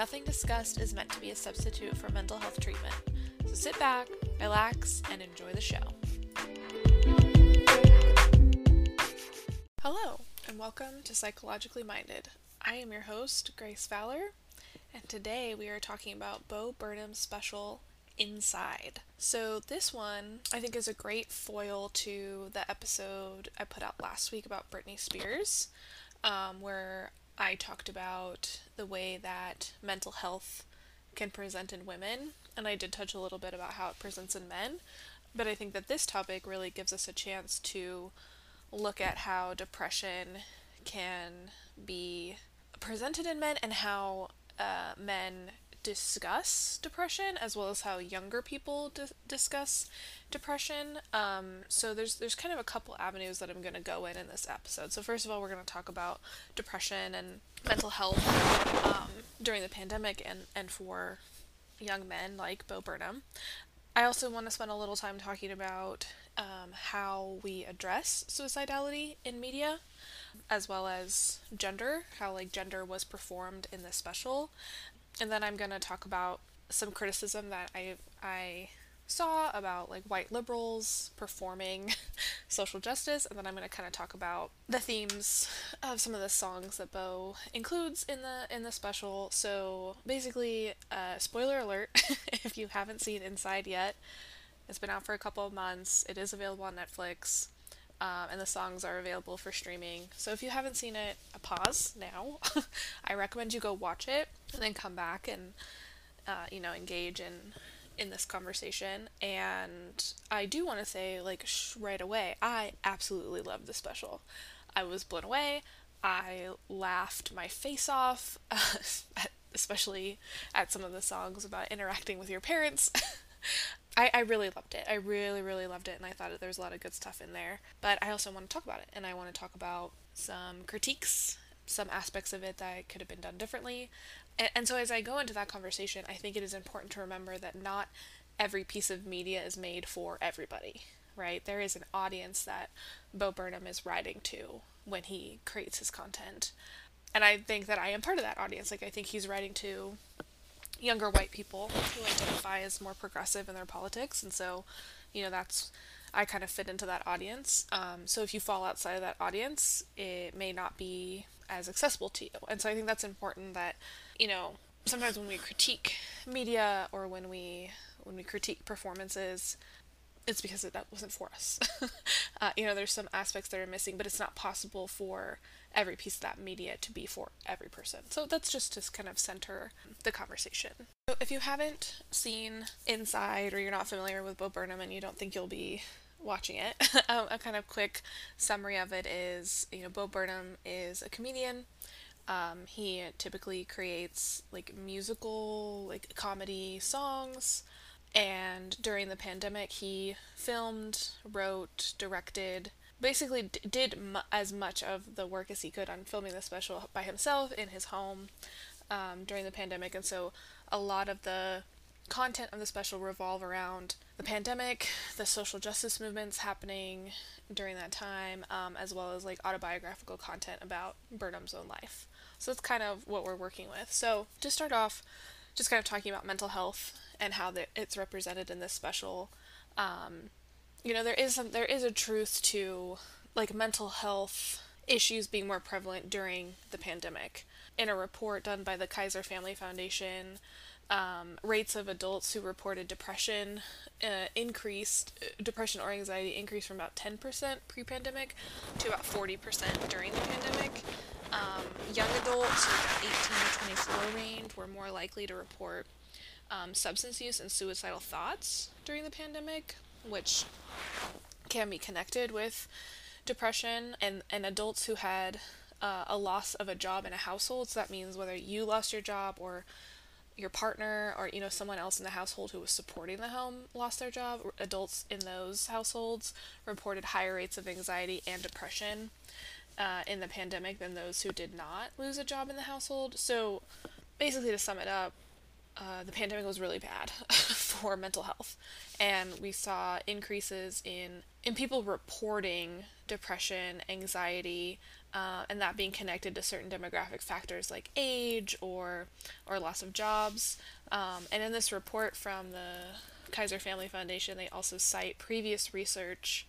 Nothing discussed is meant to be a substitute for mental health treatment. So sit back, relax, and enjoy the show. Hello, and welcome to Psychologically Minded. I am your host, Grace Fowler, and today we are talking about Bo Burnham's special Inside. So, this one I think is a great foil to the episode I put out last week about Britney Spears um, where I talked about the way that mental health can present in women, and I did touch a little bit about how it presents in men. But I think that this topic really gives us a chance to look at how depression can be presented in men and how uh, men discuss depression as well as how younger people di- discuss depression. Um, so there's there's kind of a couple avenues that I'm going to go in in this episode. So first of all, we're going to talk about depression and mental health um, during the pandemic and and for young men like Bo Burnham. I also want to spend a little time talking about um, how we address suicidality in media, as well as gender, how like gender was performed in this special, and then I'm going to talk about some criticism that I I saw about like white liberals performing social justice and then I'm going to kind of talk about the themes of some of the songs that Bo includes in the in the special. So basically, uh, spoiler alert if you haven't seen Inside yet, it's been out for a couple of months. It is available on Netflix. Um, and the songs are available for streaming. So if you haven't seen it, a pause now. I recommend you go watch it and then come back and uh, you know engage in in this conversation. And I do want to say like sh- right away, I absolutely love the special. I was blown away. I laughed my face off, uh, especially at some of the songs about interacting with your parents. I, I really loved it. I really, really loved it, and I thought there was a lot of good stuff in there. But I also want to talk about it, and I want to talk about some critiques, some aspects of it that could have been done differently. And, and so as I go into that conversation, I think it is important to remember that not every piece of media is made for everybody, right? There is an audience that Bo Burnham is writing to when he creates his content. And I think that I am part of that audience. Like, I think he's writing to younger white people who identify as more progressive in their politics, and so, you know, that's I kind of fit into that audience. Um, so if you fall outside of that audience, it may not be as accessible to you, and so I think that's important. That you know, sometimes when we critique media or when we when we critique performances, it's because that wasn't for us. uh, you know, there's some aspects that are missing, but it's not possible for every piece of that media to be for every person. So that's just to kind of center the conversation. So if you haven't seen Inside or you're not familiar with Bo Burnham and you don't think you'll be watching it, um, a kind of quick summary of it is, you know, Bo Burnham is a comedian. Um, he typically creates like musical, like comedy songs and during the pandemic he filmed wrote directed basically d- did as much of the work as he could on filming the special by himself in his home um, during the pandemic and so a lot of the content of the special revolve around the pandemic the social justice movements happening during that time um, as well as like autobiographical content about burnham's own life so that's kind of what we're working with so to start off just kind of talking about mental health and how the, it's represented in this special. Um, you know, there is some, there is a truth to like mental health issues being more prevalent during the pandemic. In a report done by the Kaiser Family Foundation, um, rates of adults who reported depression uh, increased, uh, depression or anxiety increased from about 10% pre pandemic to about 40% during the pandemic. Um, young adults, so 18 to 24 range, were more likely to report um, substance use and suicidal thoughts during the pandemic, which can be connected with depression and, and adults who had uh, a loss of a job in a household. So that means whether you lost your job or your partner or you know someone else in the household who was supporting the home lost their job adults in those households reported higher rates of anxiety and depression uh, in the pandemic than those who did not lose a job in the household so basically to sum it up uh, the pandemic was really bad for mental health and we saw increases in in people reporting depression anxiety uh, and that being connected to certain demographic factors like age or or loss of jobs. Um, and in this report from the Kaiser Family Foundation, they also cite previous research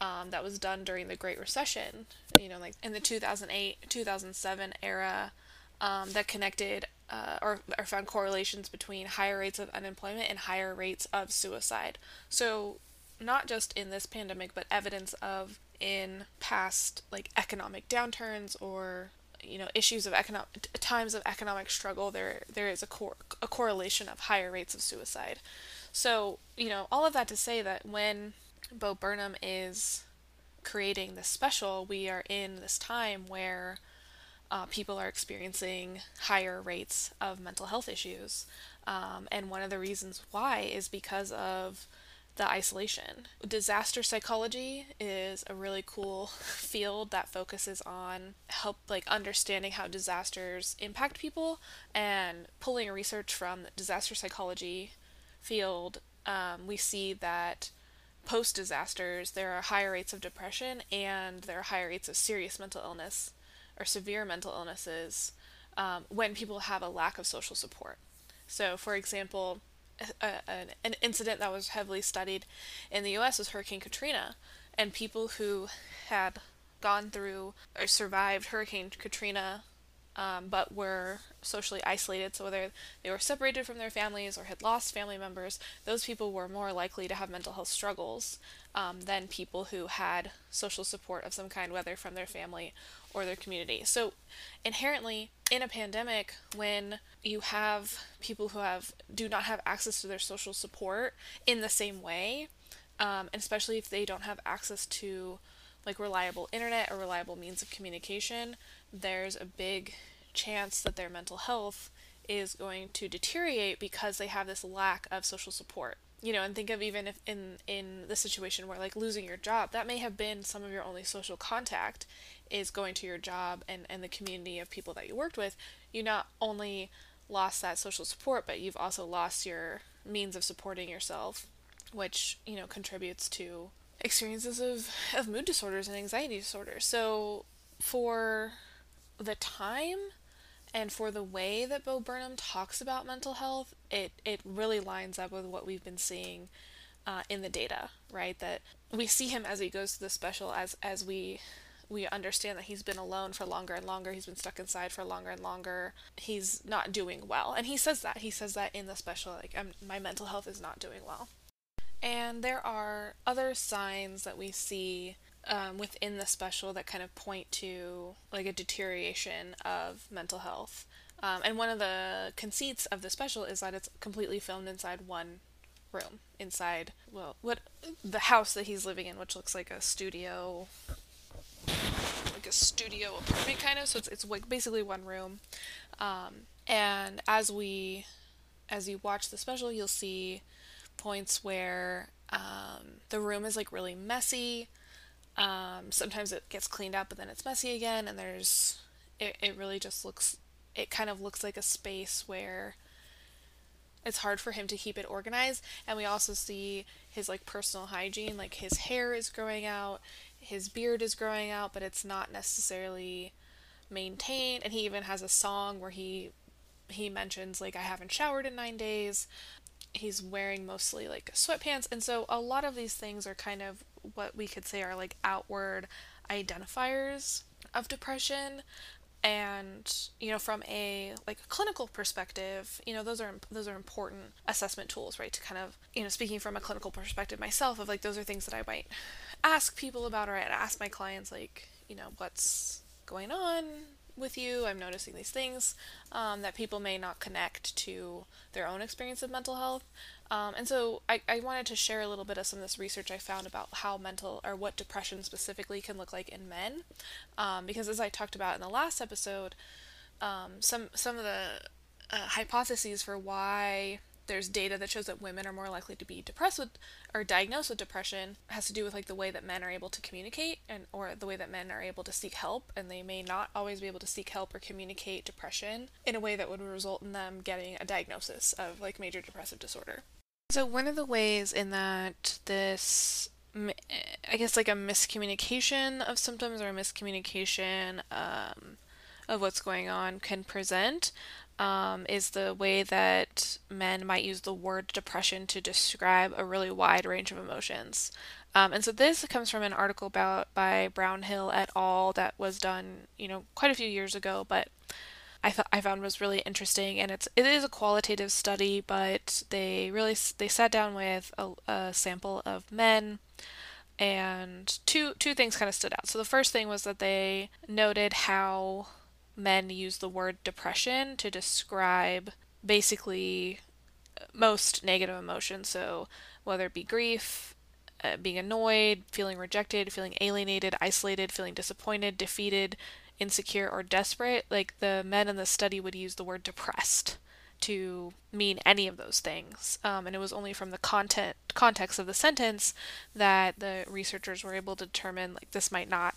um, that was done during the Great Recession. You know, like in the 2008 2007 era, um, that connected uh, or, or found correlations between higher rates of unemployment and higher rates of suicide. So not just in this pandemic, but evidence of in past like economic downturns or you know issues of economic times of economic struggle there there is a cor- a correlation of higher rates of suicide so you know all of that to say that when bo burnham is creating this special we are in this time where uh, people are experiencing higher rates of mental health issues um, and one of the reasons why is because of the isolation. Disaster psychology is a really cool field that focuses on help like understanding how disasters impact people and pulling research from the disaster psychology field um, we see that post disasters there are higher rates of depression and there are higher rates of serious mental illness or severe mental illnesses um, when people have a lack of social support. So for example a, an, an incident that was heavily studied in the US was Hurricane Katrina, and people who had gone through or survived Hurricane Katrina um, but were socially isolated, so whether they were separated from their families or had lost family members, those people were more likely to have mental health struggles um, than people who had social support of some kind, whether from their family or their community. So, inherently, in a pandemic, when you have people who have do not have access to their social support in the same way, um, and especially if they don't have access to like reliable internet or reliable means of communication, there's a big chance that their mental health is going to deteriorate because they have this lack of social support. You know and think of even if in in the situation where like losing your job that may have been some of your only social contact is going to your job and and the community of people that you worked with. You not only lost that social support but you've also lost your means of supporting yourself which you know contributes to experiences of, of mood disorders and anxiety disorders. So for the time and for the way that Bo Burnham talks about mental health, it, it really lines up with what we've been seeing uh, in the data, right? That we see him as he goes to the special as as we we understand that he's been alone for longer and longer. He's been stuck inside for longer and longer. He's not doing well, and he says that. He says that in the special, like, my mental health is not doing well. And there are other signs that we see um, within the special that kind of point to like a deterioration of mental health. Um, and one of the conceits of the special is that it's completely filmed inside one room, inside well, what the house that he's living in, which looks like a studio, like a studio apartment kind of. So it's it's like basically one room. Um, and as we, as you watch the special, you'll see points where um, the room is like really messy um, sometimes it gets cleaned up, but then it's messy again, and there's it, it really just looks it kind of looks like a space where it's hard for him to keep it organized. And we also see his like personal hygiene like his hair is growing out his beard is growing out but it's not necessarily maintained. And he even has a song where he he mentions like I haven't showered in 9 days. He's wearing mostly like sweatpants. And so a lot of these things are kind of what we could say are like outward identifiers of depression. And you know from a like a clinical perspective you know those are those are important assessment tools right to kind of you know speaking from a clinical perspective myself of like those are things that i might ask people about or i'd ask my clients like you know what's going on with you? I'm noticing these things um, that people may not connect to their own experience of mental health Um, and so I, I wanted to share a little bit of some of this research I found about how mental or what depression specifically can look like in men. Um, because as I talked about in the last episode, um, some some of the uh, hypotheses for why there's data that shows that women are more likely to be depressed with or diagnosed with depression has to do with like the way that men are able to communicate and or the way that men are able to seek help and they may not always be able to seek help or communicate depression in a way that would result in them getting a diagnosis of like major depressive disorder. So one of the ways in that this I guess like a miscommunication of symptoms or a miscommunication um, of what's going on can present um, is the way that men might use the word depression to describe a really wide range of emotions. Um, and so this comes from an article about by Brownhill et al. that was done, you know, quite a few years ago, but I thought I found was really interesting. And it's it is a qualitative study, but they really they sat down with a, a sample of men and two two things kind of stood out. So the first thing was that they noted how men use the word depression to describe basically most negative emotions. So, whether it be grief, uh, being annoyed, feeling rejected, feeling alienated, isolated, feeling disappointed, defeated, insecure, or desperate, like the men in the study would use the word depressed to mean any of those things. Um, and it was only from the content context of the sentence that the researchers were able to determine like this might not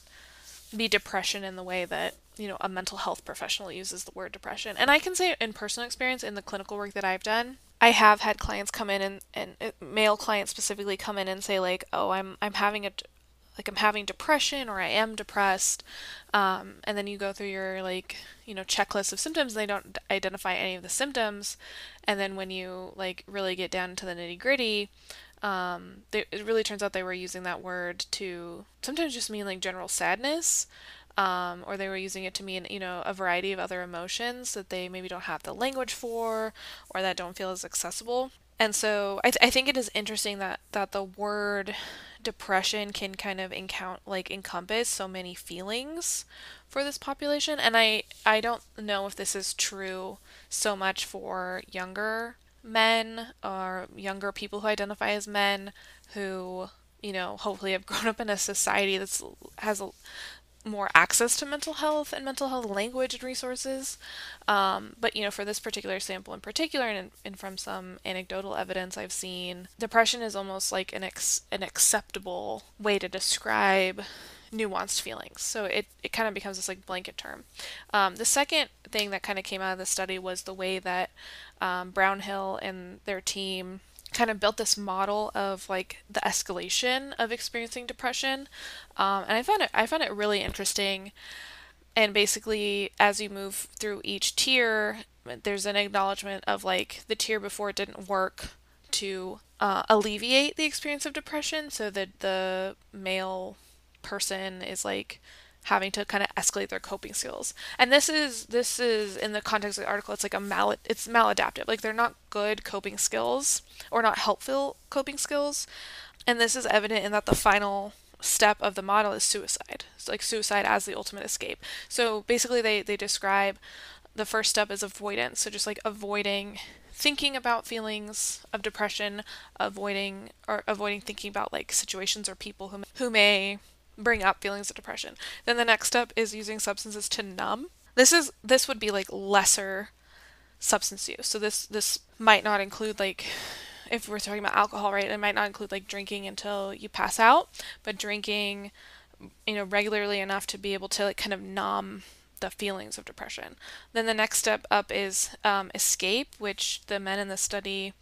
be depression in the way that you know a mental health professional uses the word depression and i can say in personal experience in the clinical work that i've done i have had clients come in and, and uh, male clients specifically come in and say like oh i'm i'm having a like i'm having depression or i am depressed um, and then you go through your like you know checklist of symptoms and they don't identify any of the symptoms and then when you like really get down to the nitty gritty um, they, it really turns out they were using that word to sometimes just mean like general sadness um, or they were using it to mean you know a variety of other emotions that they maybe don't have the language for or that don't feel as accessible. And so I, th- I think it is interesting that that the word depression can kind of encount like encompass so many feelings for this population and i i don't know if this is true so much for younger men or younger people who identify as men who you know hopefully have grown up in a society that's has a, more access to mental health and mental health language and resources. Um, but you know, for this particular sample in particular, and, and from some anecdotal evidence I've seen, depression is almost like an ex- an acceptable way to describe nuanced feelings. So it, it kind of becomes this like blanket term. Um, the second thing that kind of came out of the study was the way that um, Brownhill and their team kind of built this model of like the escalation of experiencing depression, um, and I found it I found it really interesting. And basically, as you move through each tier, there's an acknowledgement of like the tier before it didn't work to uh, alleviate the experience of depression, so that the male person is like having to kind of escalate their coping skills. And this is this is in the context of the article, it's like a mal it's maladaptive. Like they're not good coping skills or not helpful coping skills. And this is evident in that the final step of the model is suicide. It's like suicide as the ultimate escape. So basically they, they describe the first step is avoidance. So just like avoiding thinking about feelings of depression, avoiding or avoiding thinking about like situations or people who who may bring up feelings of depression. Then the next step is using substances to numb. This is this would be like lesser substance use. So this this might not include like if we're talking about alcohol, right? It might not include like drinking until you pass out, but drinking you know regularly enough to be able to like kind of numb the feelings of depression. Then the next step up is um, escape, which the men in the study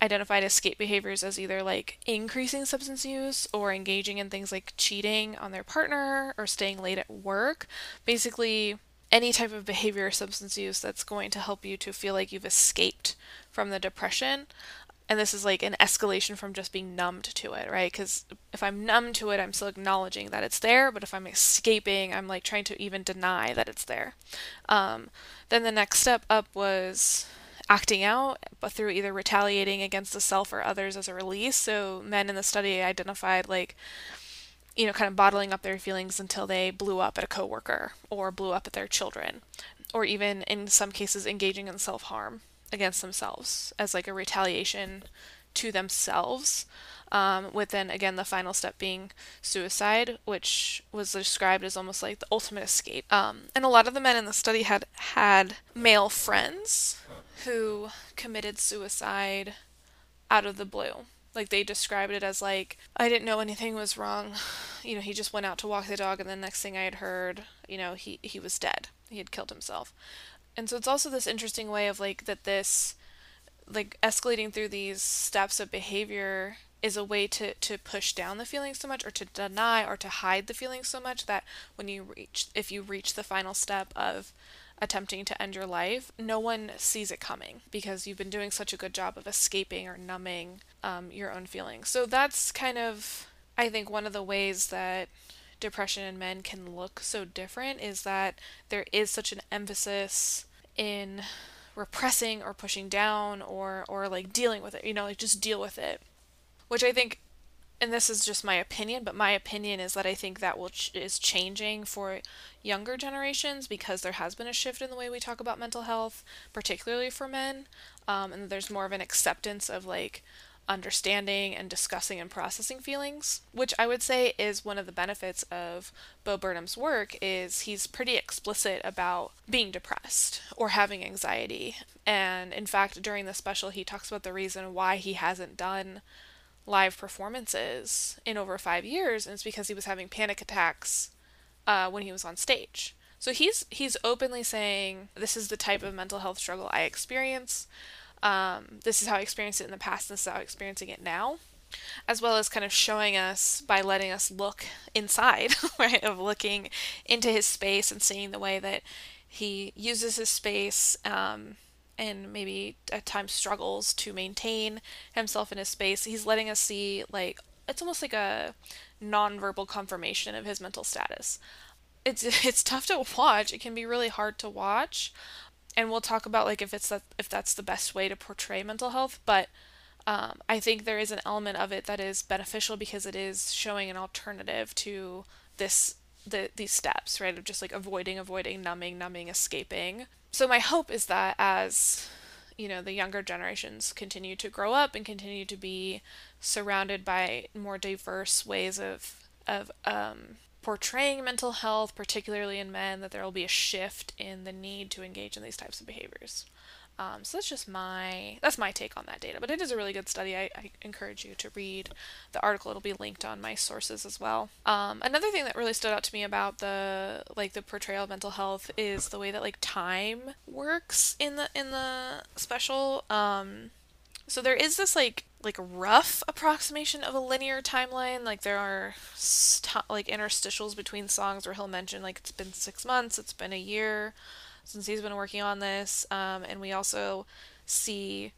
identified escape behaviors as either like increasing substance use or engaging in things like cheating on their partner or staying late at work. Basically, any type of behavior or substance use that's going to help you to feel like you've escaped from the depression. And this is like an escalation from just being numbed to it, right? Because if I'm numb to it, I'm still acknowledging that it's there, but if I'm escaping, I'm like trying to even deny that it's there. Um, then the next step up was acting out, but through either retaliating against the self or others as a release. So men in the study identified like you know, kind of bottling up their feelings until they blew up at a coworker or blew up at their children, or even in some cases engaging in self harm. against themselves as like a retaliation to themselves. Um, with then again the final step being suicide, which was described as almost like the ultimate escape. Um, and a lot of the men in the study had had male friends who committed suicide out of the blue. Like they described it as like I didn't know anything was wrong. You know, he just went out to walk the dog and the next thing I had heard, you know, he he was dead. He had killed himself. And so it's also this interesting way of like that this like escalating through these steps of behavior is a way to, to push down the feelings so much or to deny or to hide the feelings so much that when you reach if you reach the final step of attempting to end your life no one sees it coming because you've been doing such a good job of escaping or numbing um, your own feelings. So that's kind of i think one of the ways that depression in men can look so different is that there is such an emphasis in repressing or pushing down or or like dealing with it you know like just deal with it. Which i think and this is just my opinion but my opinion is that i think that will ch- is changing for younger generations because there has been a shift in the way we talk about mental health particularly for men um, and there's more of an acceptance of like understanding and discussing and processing feelings, which I would say is one of the benefits of Bo Burnham's work is he's pretty explicit about being depressed or having anxiety. And in fact, during the special he talks about the reason why he hasn't done live performances in over 5 years and it's because he was having panic attacks uh, when he was on stage. So he's he's openly saying this is the type of mental health struggle I experience. Um, this is how I experienced it in the past, this is how I'm experiencing it now. As well as kind of showing us by letting us look inside, right? Of looking into his space and seeing the way that he uses his space um, and maybe at times struggles to maintain himself in his space. He's letting us see, like, it's almost like a nonverbal confirmation of his mental status. It's, it's tough to watch. It can be really hard to watch, and we'll talk about like if it's that if that's the best way to portray mental health but um, i think there is an element of it that is beneficial because it is showing an alternative to this the these steps right of just like avoiding avoiding numbing numbing escaping so my hope is that as you know the younger generations continue to grow up and continue to be surrounded by more diverse ways of of um, portraying mental health, particularly in men, that there will be a shift in the need to engage in these types of behaviors. Um, so that's just my that's my take on that data, but it is a really good study. I, I encourage you to read the article. It'll be linked on my sources as well. Um, another thing that really stood out to me about the like the portrayal of mental health is the way that like time works in the in the special. Um, so there is this like like rough approximation of a linear timeline. Like there are st- like interstitials between songs where he'll mention like it's been six months, it's been a year since he's been working on this, um, and we also see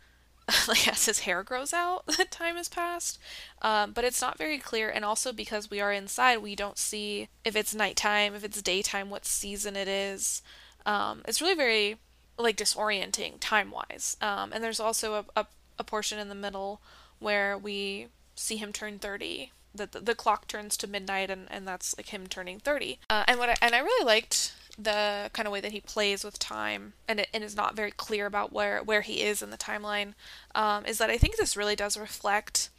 like as his hair grows out that time has passed. Um, but it's not very clear and also because we are inside we don't see if it's nighttime if it's daytime what season it is. Um, it's really very like disorienting time wise um, and there's also a, a a portion in the middle where we see him turn 30 the, the, the clock turns to midnight and, and that's like him turning 30 uh, and what I, and I really liked the kind of way that he plays with time and it and is not very clear about where where he is in the timeline um, is that I think this really does reflect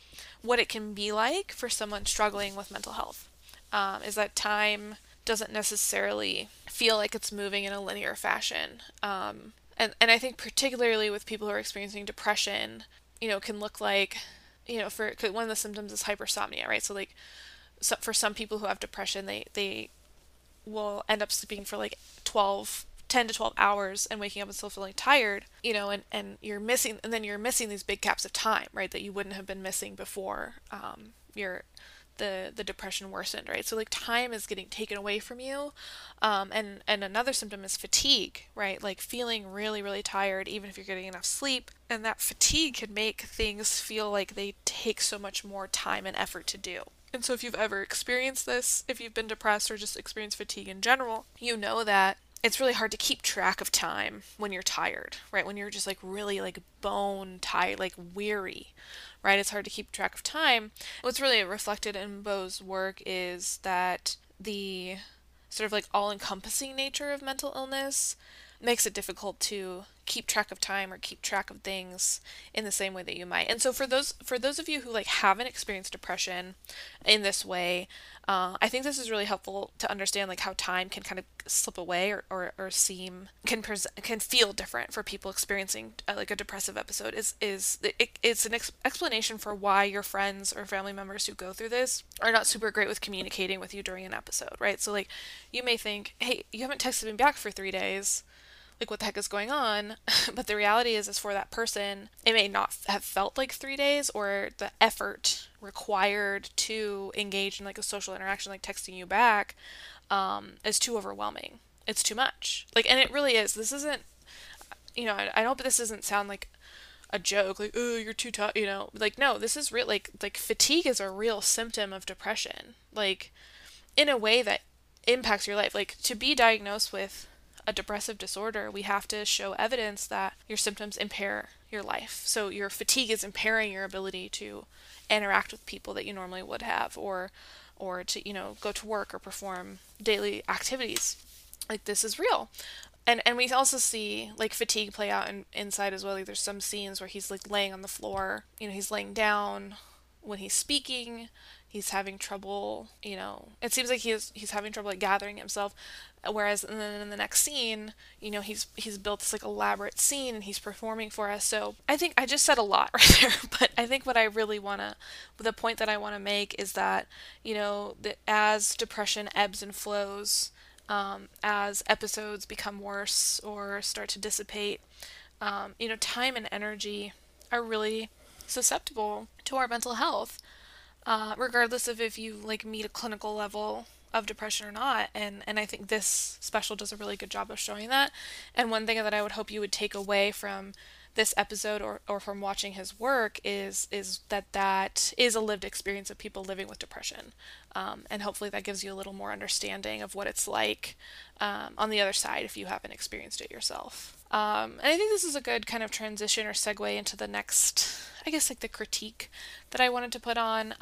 what it can be like for someone struggling with mental health um, is that time doesn't necessarily feel like it's moving in a linear fashion um, and and I think particularly with people who are experiencing depression, you know, can look like, you know, for one of the symptoms is hypersomnia, right? So like, so for some people who have depression, they they will end up sleeping for like 12 10 to 12 hours and waking up and still feeling tired you know and and you're missing and then you're missing these big caps of time right that you wouldn't have been missing before um, you're the the depression worsened, right? So like time is getting taken away from you, um, and and another symptom is fatigue, right? Like feeling really really tired even if you're getting enough sleep, and that fatigue can make things feel like they take so much more time and effort to do. And so if you've ever experienced this, if you've been depressed or just experienced fatigue in general, you know that it's really hard to keep track of time when you're tired, right? When you're just like really like bone tired, like weary right? It's hard to keep track of time. What's really reflected in Bo's work is that the sort of like all encompassing nature of mental illness makes it difficult to keep track of time or keep track of things in the same way that you might. And so for those for those of you who like haven't experienced depression in this way, uh, I think this is really helpful to understand like how time can kind of slip away or, or, or seem can pres- can feel different for people experiencing uh, like a depressive episode. Is is it, it's an ex- explanation for why your friends or family members who go through this are not super great with communicating with you during an episode right? So like you may think hey you haven't texted me back for three days like what the heck is going on? But the reality is is for that person it may not have felt like three days or the effort required to engage in like a social interaction like texting you back um, is too overwhelming. It's too much. Like and it really is. This isn't you know i, I hope this doesn't sound like a joke like oh you're too tough you know? Like no this is real like like fatigue is a real symptom of depression. Like in a way that impacts your life. Like to be diagnosed with a depressive disorder, we have to show evidence that your symptoms impair your life. So your fatigue is impairing your ability to interact with people that you normally would have or or to, you know, go to work or perform daily activities. Like this is real. And and we also see like fatigue play out in, inside as well. Like there's some scenes where he's like laying on the floor, you know, he's laying down when he's speaking, he's having trouble, you know, it seems like he's he's having trouble like gathering himself. Whereas and then in the next scene, you know, he's he's built this like elaborate scene and he's performing for us. So I think I just said a lot right there, but I think what I really wanna the point that I wanna make is that, you know, that as depression ebbs and flows, um, as episodes become worse or start to dissipate, um, you know, time and energy are really susceptible to our mental health uh, regardless of if you like meet a clinical level of depression or not and and I think this special does a really good job of showing that. And one thing that I would hope you would take away from this episode or, or from watching his work is is that that is a lived experience of people living with depression. Um, and hopefully that gives you a little more understanding of what it's like um, on the other side if you haven't experienced it yourself. Um, and I think this is a good kind of transition or segue into the next I guess like the critique that I wanted to put on.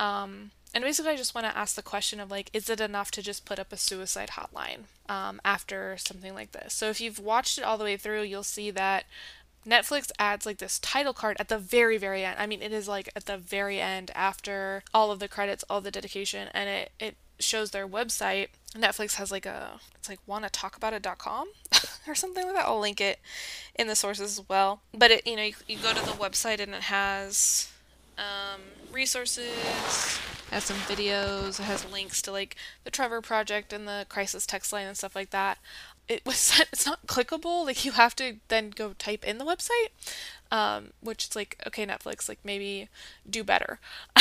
And basically, I just want to ask the question of like, is it enough to just put up a suicide hotline um, after something like this? So if you've watched it all the way through, you'll see that Netflix adds like this title card at the very, very end. I mean, it is like at the very end after all of the credits, all the dedication, and it, it shows their website. Netflix has like a, it's like wannatalkaboutit.com or something like that. I'll link it in the sources as well. But it, you know, you, you go to the website and it has um, resources, has some videos, it has links to like the Trevor Project and the Crisis Text Line and stuff like that. It was it's not clickable. Like you have to then go type in the website, um, which is like okay, Netflix, like maybe do better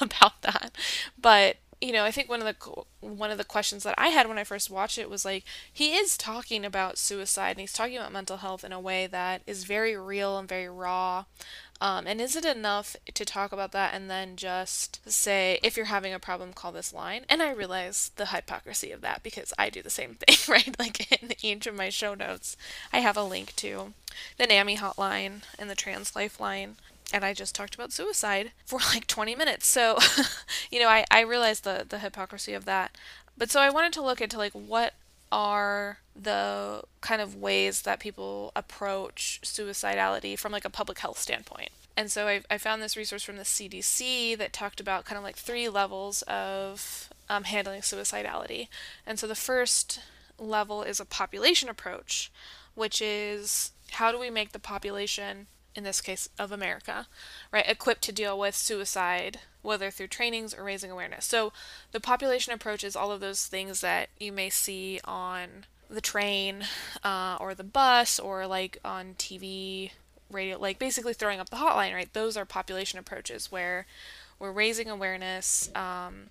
about that. But you know, I think one of the one of the questions that I had when I first watched it was like he is talking about suicide and he's talking about mental health in a way that is very real and very raw. Um, and is it enough to talk about that and then just say, if you're having a problem, call this line? And I realize the hypocrisy of that because I do the same thing, right? Like in each of my show notes, I have a link to the NAMI hotline and the Trans Lifeline and I just talked about suicide for like 20 minutes. So, you know, I, I realized the, the hypocrisy of that. But so I wanted to look into like what are the kind of ways that people approach suicidality from like a public health standpoint. And so I, I found this resource from the CDC that talked about kind of like three levels of um, handling suicidality. And so the first level is a population approach, which is how do we make the population in this case of America, right, equipped to deal with suicide, whether through trainings or raising awareness. So the population approach is all of those things that you may see on the train uh, or the bus or like on TV, radio, like basically throwing up the hotline, right? Those are population approaches where we're raising awareness. Um,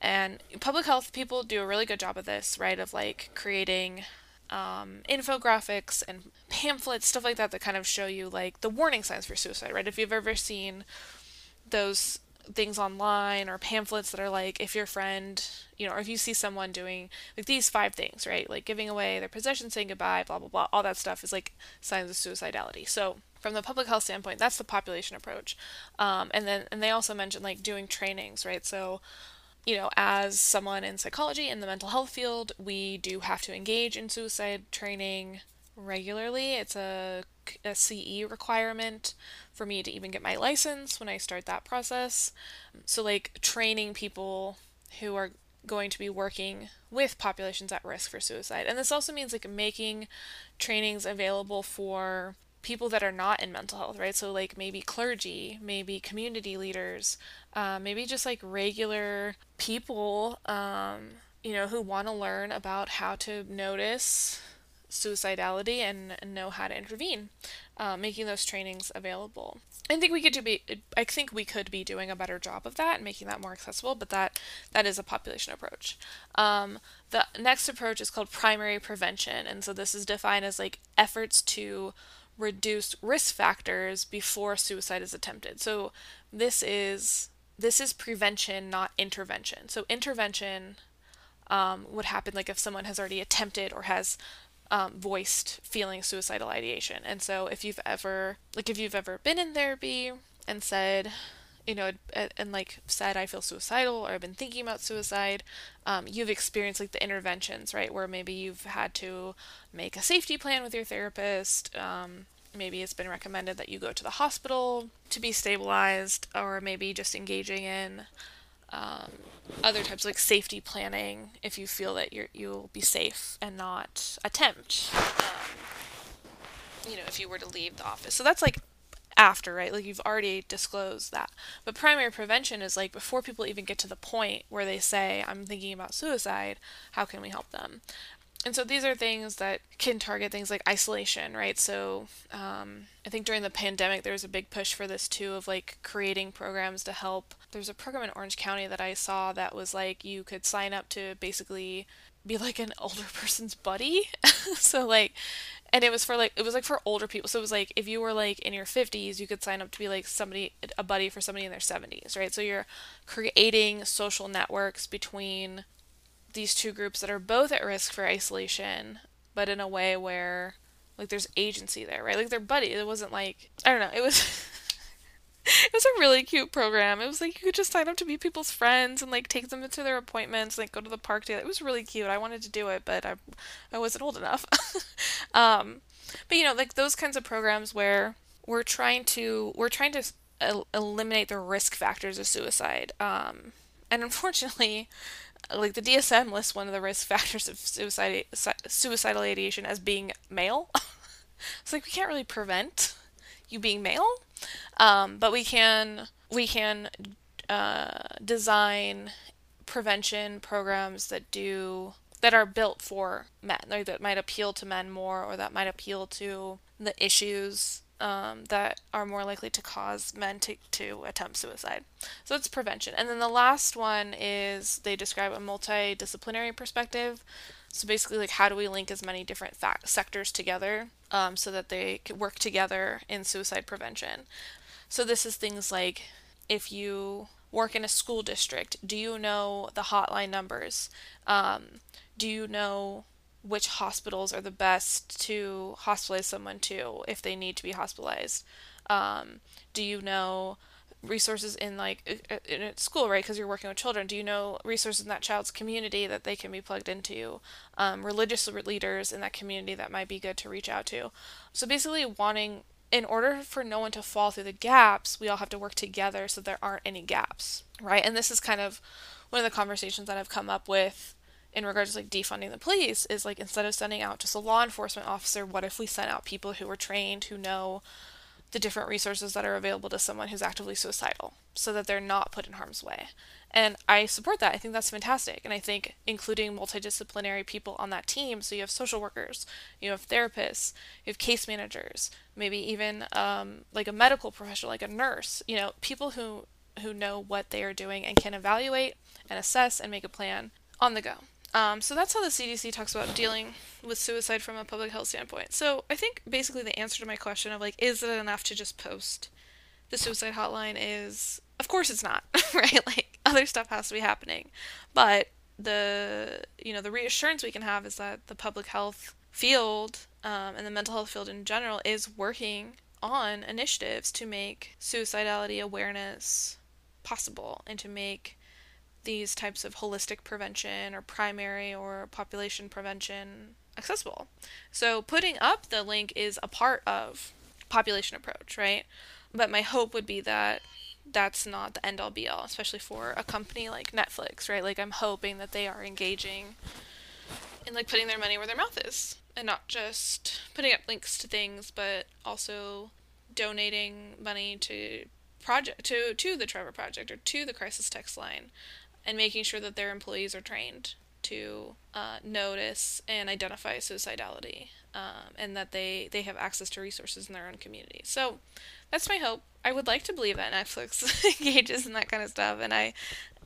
and public health people do a really good job of this, right? Of like creating um, infographics and pamphlets, stuff like that, that kind of show you like the warning signs for suicide, right? If you've ever seen those things online or pamphlets that are like if your friend you know or if you see someone doing like these five things right? Like giving away their possessions saying goodbye blah blah blah all that stuff is like signs of suicidality. So from the public health standpoint that's the population approach. Um, and then and they also mentioned like doing trainings right? So you know, as someone in psychology in the mental health field, we do have to engage in suicide training regularly. It's a, a CE requirement for me to even get my license when I start that process. So, like, training people who are going to be working with populations at risk for suicide. And this also means like making trainings available for people that are not in mental health, right? So, like maybe clergy, maybe community leaders, uh, maybe just like regular people, um, you know, who want to learn about how to notice suicidality and, know how to intervene, uh, making those trainings available. I think we could do be I think we could be doing a better job of that and making that more accessible, but that that is a population approach. Um, the next approach is called primary prevention, and so this is defined as like efforts to reduce risk factors before suicide is attempted. So this is this is prevention, not intervention. So intervention um, would happen like if someone has already attempted or has um, voiced feeling suicidal ideation. And so if you've ever like if you've ever been in therapy and said you know, and, like said, I feel suicidal or I've been thinking about suicide, um, you've experienced like the interventions, right? Where maybe you've had to make a safety plan with your therapist. Um, maybe it's been recommended that you go to the hospital to be stabilized, or maybe just engaging in um, other types of like safety planning if you feel that you're you'll be safe and not attempt um, you know if you were to leave the office so that's like after right like you've already disclosed that but primary prevention is like before people even get to the point where they say i'm thinking about suicide how can we help them and so these are things that can target things like isolation, right? So um, I think during the pandemic, there was a big push for this too of like creating programs to help. There's a program in Orange County that I saw that was like you could sign up to basically be like an older person's buddy. so like, and it was for like it was like for older people. So it was like if you were like in your 50s, you could sign up to be like somebody a buddy for somebody in their 70s, right? So you're creating social networks between these two groups that are both at risk for isolation, but in a way where like there's agency there, right? Like they're buddies. It wasn't like I don't know. It was it was a really cute program. It was like you could just sign up to be people's friends and like take them to their appointments, like go to the park together. It was really cute. I wanted to do it, but I I wasn't old enough. um, but you know, like those kinds of programs where we're trying to we're trying to el- eliminate the risk factors of suicide. Um, and unfortunately, like the DSM lists one of the risk factors of suicide, suicidal ideation as being male. it's like we can't really prevent you being male, um, but we can we can uh, design prevention programs that do that are built for men, like that might appeal to men more, or that might appeal to the issues um, that are more likely to cause men to, to attempt suicide. So it's prevention. And then the last one is they describe a multidisciplinary perspective. So basically, like, how do we link as many different sectors together um, so that they work together in suicide prevention? So this is things like if you work in a school district, do you know the hotline numbers? Um, do you know which hospitals are the best to hospitalize someone to if they need to be hospitalized. Um, do you know resources in like in school, right? Because you're working with children. Do you know resources in that child's community that they can be plugged into? Um, religious leaders in that community that might be good to reach out to. So basically, wanting in order for no one to fall through the gaps, we all have to work together so there aren't any gaps, right? And this is kind of one of the conversations that I've come up with in regards to like defunding the police is like instead of sending out just a law enforcement officer, what if we sent out people who are trained, who know the different resources that are available to someone who's actively suicidal so that they're not put in harm's way. And I support that. I think that's fantastic. And I think including multidisciplinary people on that team, so you have social workers, you have therapists, you have case managers, maybe even um, like a medical professional, like a nurse, you know, people who who know what they are doing and can evaluate and assess and make a plan on the go. Um, so that's how the CDC talks about dealing with suicide from a public health standpoint. So I think basically the answer to my question of like, is it enough to just post the suicide hotline is, of course it's not, right? Like other stuff has to be happening, but the you know the reassurance we can have is that the public health field um, and the mental health field in general is working on initiatives to make suicidality awareness possible and to make these types of holistic prevention or primary or population prevention accessible. So putting up the link is a part of population approach, right? But my hope would be that that's not the end all be all, especially for a company like Netflix, right? Like I'm hoping that they are engaging in like putting their money where their mouth is and not just putting up links to things, but also donating money to project to to the Trevor Project or to the Crisis Text Line, and making sure that their employees are trained to uh, notice and identify suicidality, um, and that they they have access to resources in their own community. So that's my hope. I would like to believe that Netflix engages in that kind of stuff, and I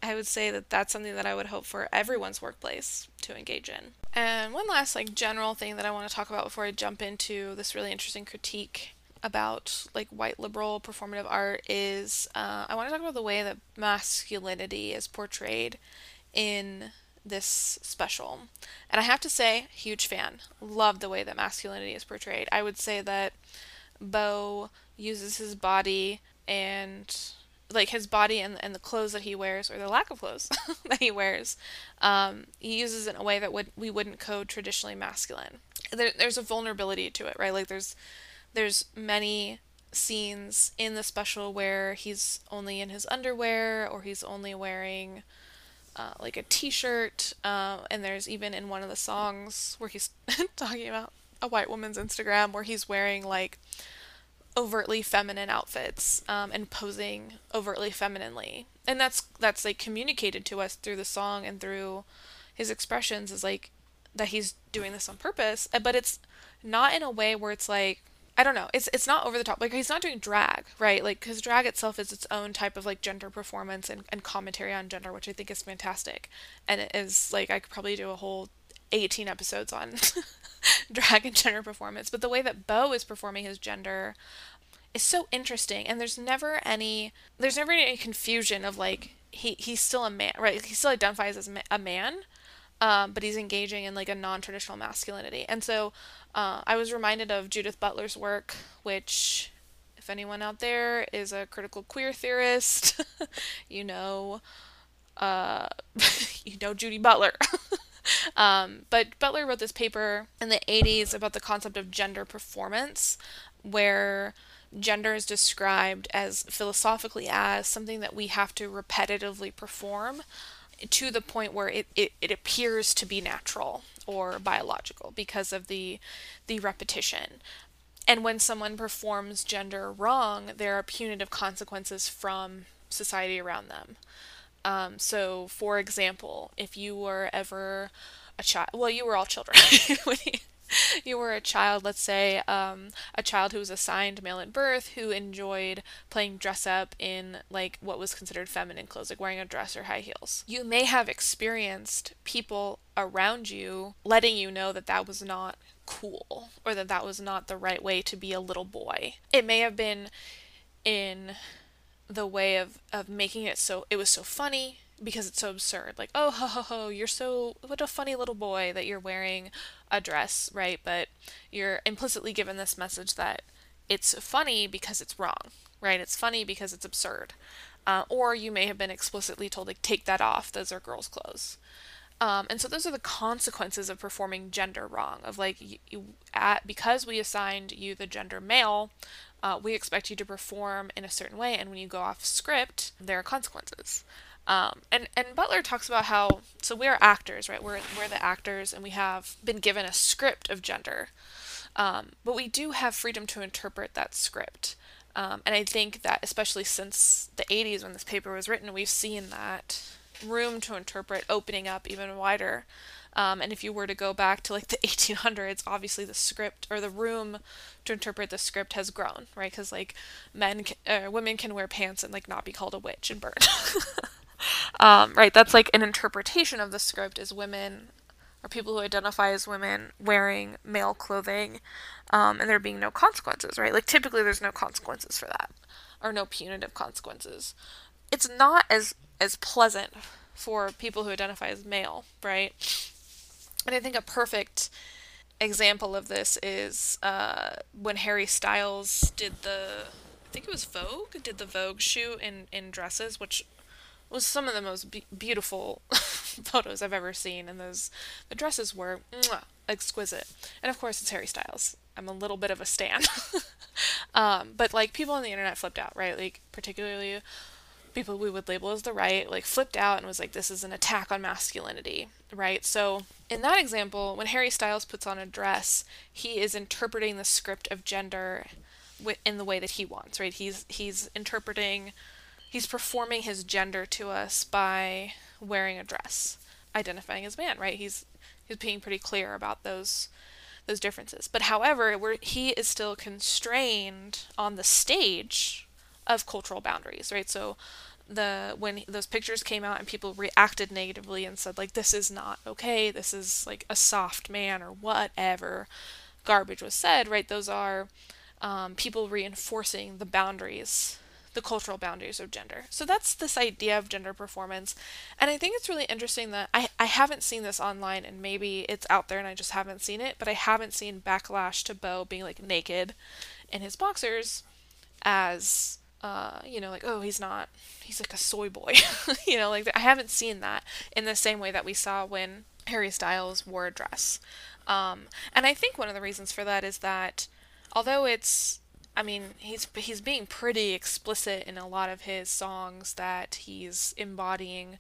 I would say that that's something that I would hope for everyone's workplace to engage in. And one last like general thing that I want to talk about before I jump into this really interesting critique about like white liberal performative art is uh, I want to talk about the way that masculinity is portrayed in this special. And I have to say, huge fan. Love the way that masculinity is portrayed. I would say that Bo uses his body and like his body and, and the clothes that he wears or the lack of clothes that he wears um, he uses it in a way that would we wouldn't code traditionally masculine there, there's a vulnerability to it right like there's there's many scenes in the special where he's only in his underwear or he's only wearing uh, like a t-shirt uh, and there's even in one of the songs where he's talking about a white woman's instagram where he's wearing like overtly feminine outfits um, and posing overtly femininely. And that's that's like communicated to us through the song and through his expressions is like that he's doing this on purpose uh, but it's not in a way where it's like I don't know. It's it's not over the top. Like he's not doing drag, right? Like because drag itself is its own type of like gender performance and, and commentary on gender, which I think is fantastic. And it is like I could probably do a whole 18 episodes on drag and gender performance, but the way that Bo is performing his gender is so interesting and there's never any there's never any confusion of like he he's still a man, right? He still identifies as a man, um, but he's engaging in like a non-traditional masculinity. And so uh, I was reminded of Judith Butler's work, which if anyone out there is a critical queer theorist, you know uh, you know Judy Butler. Um, but Butler wrote this paper in the 80s about the concept of gender performance, where gender is described as philosophically as something that we have to repetitively perform to the point where it, it, it appears to be natural or biological because of the the repetition. And when someone performs gender wrong, there are punitive consequences from society around them. Um, so, for example, if you were ever a child, well, you were all children. you were a child, let's say, um, a child who was assigned male at birth who enjoyed playing dress up in like what was considered feminine clothes, like wearing a dress or high heels. You may have experienced people around you letting you know that that was not cool or that that was not the right way to be a little boy. It may have been in the way of of making it so it was so funny because it's so absurd. Like, oh ho ho ho, you're so what a funny little boy that you're wearing a dress, right? But you're implicitly given this message that it's funny because it's wrong, right? It's funny because it's absurd. Uh, or you may have been explicitly told, like, take that off, those are girls' clothes. Um, and so those are the consequences of performing gender wrong. Of like, you, at because we assigned you the gender male, uh, we expect you to perform in a certain way, and when you go off script, there are consequences. Um, and and Butler talks about how so we're actors, right? We're we're the actors, and we have been given a script of gender, um, but we do have freedom to interpret that script. Um, and I think that especially since the 80s when this paper was written, we've seen that room to interpret opening up even wider. Um, and if you were to go back to like the 1800s, obviously the script or the room to interpret the script has grown, right? Because like men, can, uh, women can wear pants and like not be called a witch and burn. um, right? That's like an interpretation of the script is women or people who identify as women wearing male clothing, um, and there being no consequences, right? Like typically there's no consequences for that, or no punitive consequences. It's not as as pleasant for people who identify as male, right? And I think a perfect example of this is uh, when Harry Styles did the, I think it was Vogue, did the Vogue shoot in, in dresses, which was some of the most be- beautiful photos I've ever seen. And those, the dresses were mwah, exquisite. And of course, it's Harry Styles. I'm a little bit of a stan. um, but like people on the internet flipped out, right? Like particularly people we would label as the right, like flipped out and was like, this is an attack on masculinity, right? So in that example, when Harry Styles puts on a dress, he is interpreting the script of gender in the way that he wants, right? He's he's interpreting, he's performing his gender to us by wearing a dress, identifying as man, right? He's he's being pretty clear about those those differences. But however, where he is still constrained on the stage of cultural boundaries, right? So the when those pictures came out and people reacted negatively and said like this is not okay, this is like a soft man or whatever garbage was said, right? Those are um, people reinforcing the boundaries the cultural boundaries of gender. So that's this idea of gender performance. And I think it's really interesting that I, I haven't seen this online and maybe it's out there and I just haven't seen it, but I haven't seen backlash to Bo being like naked in his boxers as uh, you know, like, oh, he's not, he's like a soy boy. you know, like, I haven't seen that in the same way that we saw when Harry Styles wore a dress. Um, and I think one of the reasons for that is that although it's I mean, he's he's being pretty explicit in a lot of his songs that he's embodying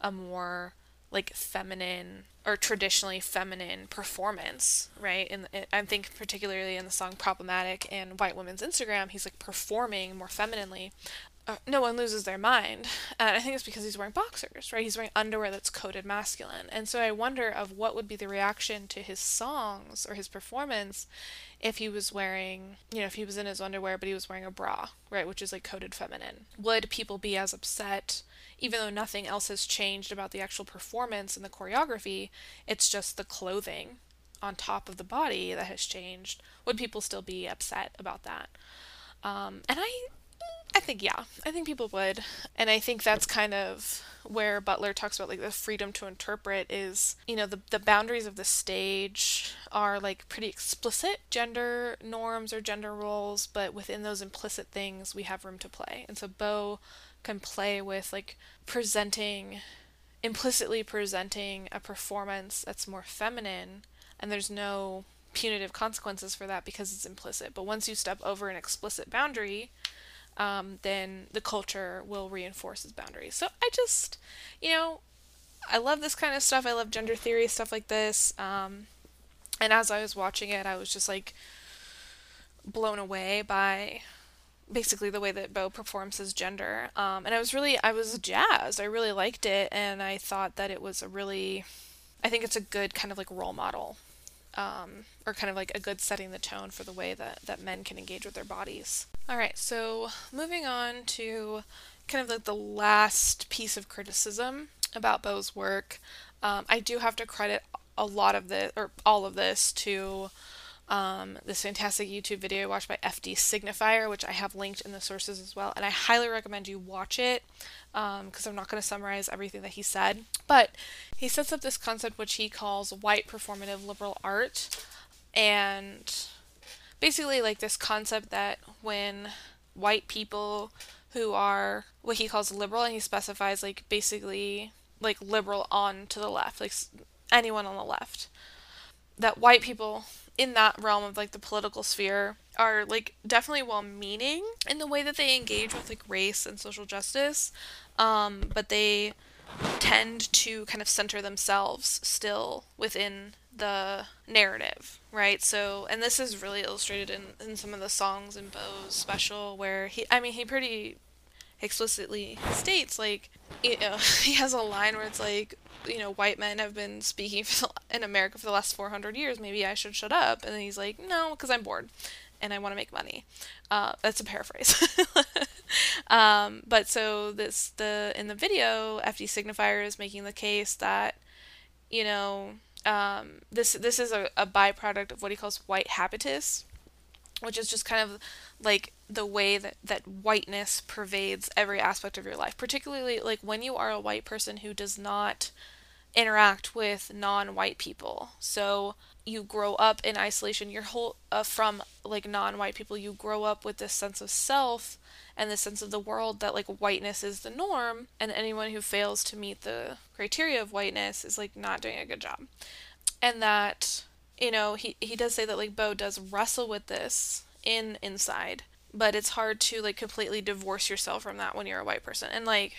a more like feminine or traditionally feminine performance, right? And I think particularly in the song "Problematic" and "White Woman's Instagram," he's like performing more femininely uh, no one loses their mind. And I think it's because he's wearing boxers, right? He's wearing underwear that's coded masculine. And so I wonder of what would be the reaction to his songs or his performance if he was wearing, you know, if he was in his underwear but he was wearing a bra, right, which is like coded feminine. Would people be as upset even though nothing else has changed about the actual performance and the choreography? It's just the clothing on top of the body that has changed. Would people still be upset about that? Um, and I I think yeah, I think people would, and I think that's kind of where Butler talks about like the freedom to interpret is you know the the boundaries of the stage are like pretty explicit gender norms or gender roles, but within those implicit things we have room to play, and so Bo can play with like presenting implicitly presenting a performance that's more feminine and there's no punitive consequences for that because it's implicit. But once you step over an explicit boundary um, then the culture will reinforce its boundaries. So I just, you know, I love this kind of stuff. I love gender theory, stuff like this. Um, and as I was watching it, I was just like blown away by basically the way that Bo performs his gender. Um, and I was really, I was jazzed. I really liked it. And I thought that it was a really, I think it's a good kind of like role model um, or kind of like a good setting the tone for the way that, that men can engage with their bodies. All right, so moving on to kind of like the last piece of criticism about Bo's work, um, I do have to credit a lot of this, or all of this, to um, this fantastic YouTube video watched by FD Signifier, which I have linked in the sources as well, and I highly recommend you watch it because um, I'm not going to summarize everything that he said. But he sets up this concept which he calls white performative liberal art, and basically like this concept that when white people who are what he calls liberal, and he specifies like basically like liberal on to the left, like anyone on the left, that white people in that realm of like the political sphere are like definitely well meaning in the way that they engage with like race and social justice um, but they tend to kind of center themselves still within the narrative right so and this is really illustrated in, in some of the songs in Bo's special where he i mean he pretty explicitly states like you know he has a line where it's like you know, white men have been speaking the, in America for the last 400 years. Maybe I should shut up. And he's like, no, because I'm bored and I want to make money. Uh, that's a paraphrase. um, but so this the in the video, FD Signifier is making the case that you know um, this this is a, a byproduct of what he calls white habitus, which is just kind of like the way that, that whiteness pervades every aspect of your life, particularly like when you are a white person who does not interact with non-white people. So you grow up in isolation. Your whole uh, from like non-white people, you grow up with this sense of self and this sense of the world that like whiteness is the norm, and anyone who fails to meet the criteria of whiteness is like not doing a good job, and that you know, he he does say that like Bo does wrestle with this in inside, but it's hard to like completely divorce yourself from that when you're a white person. And like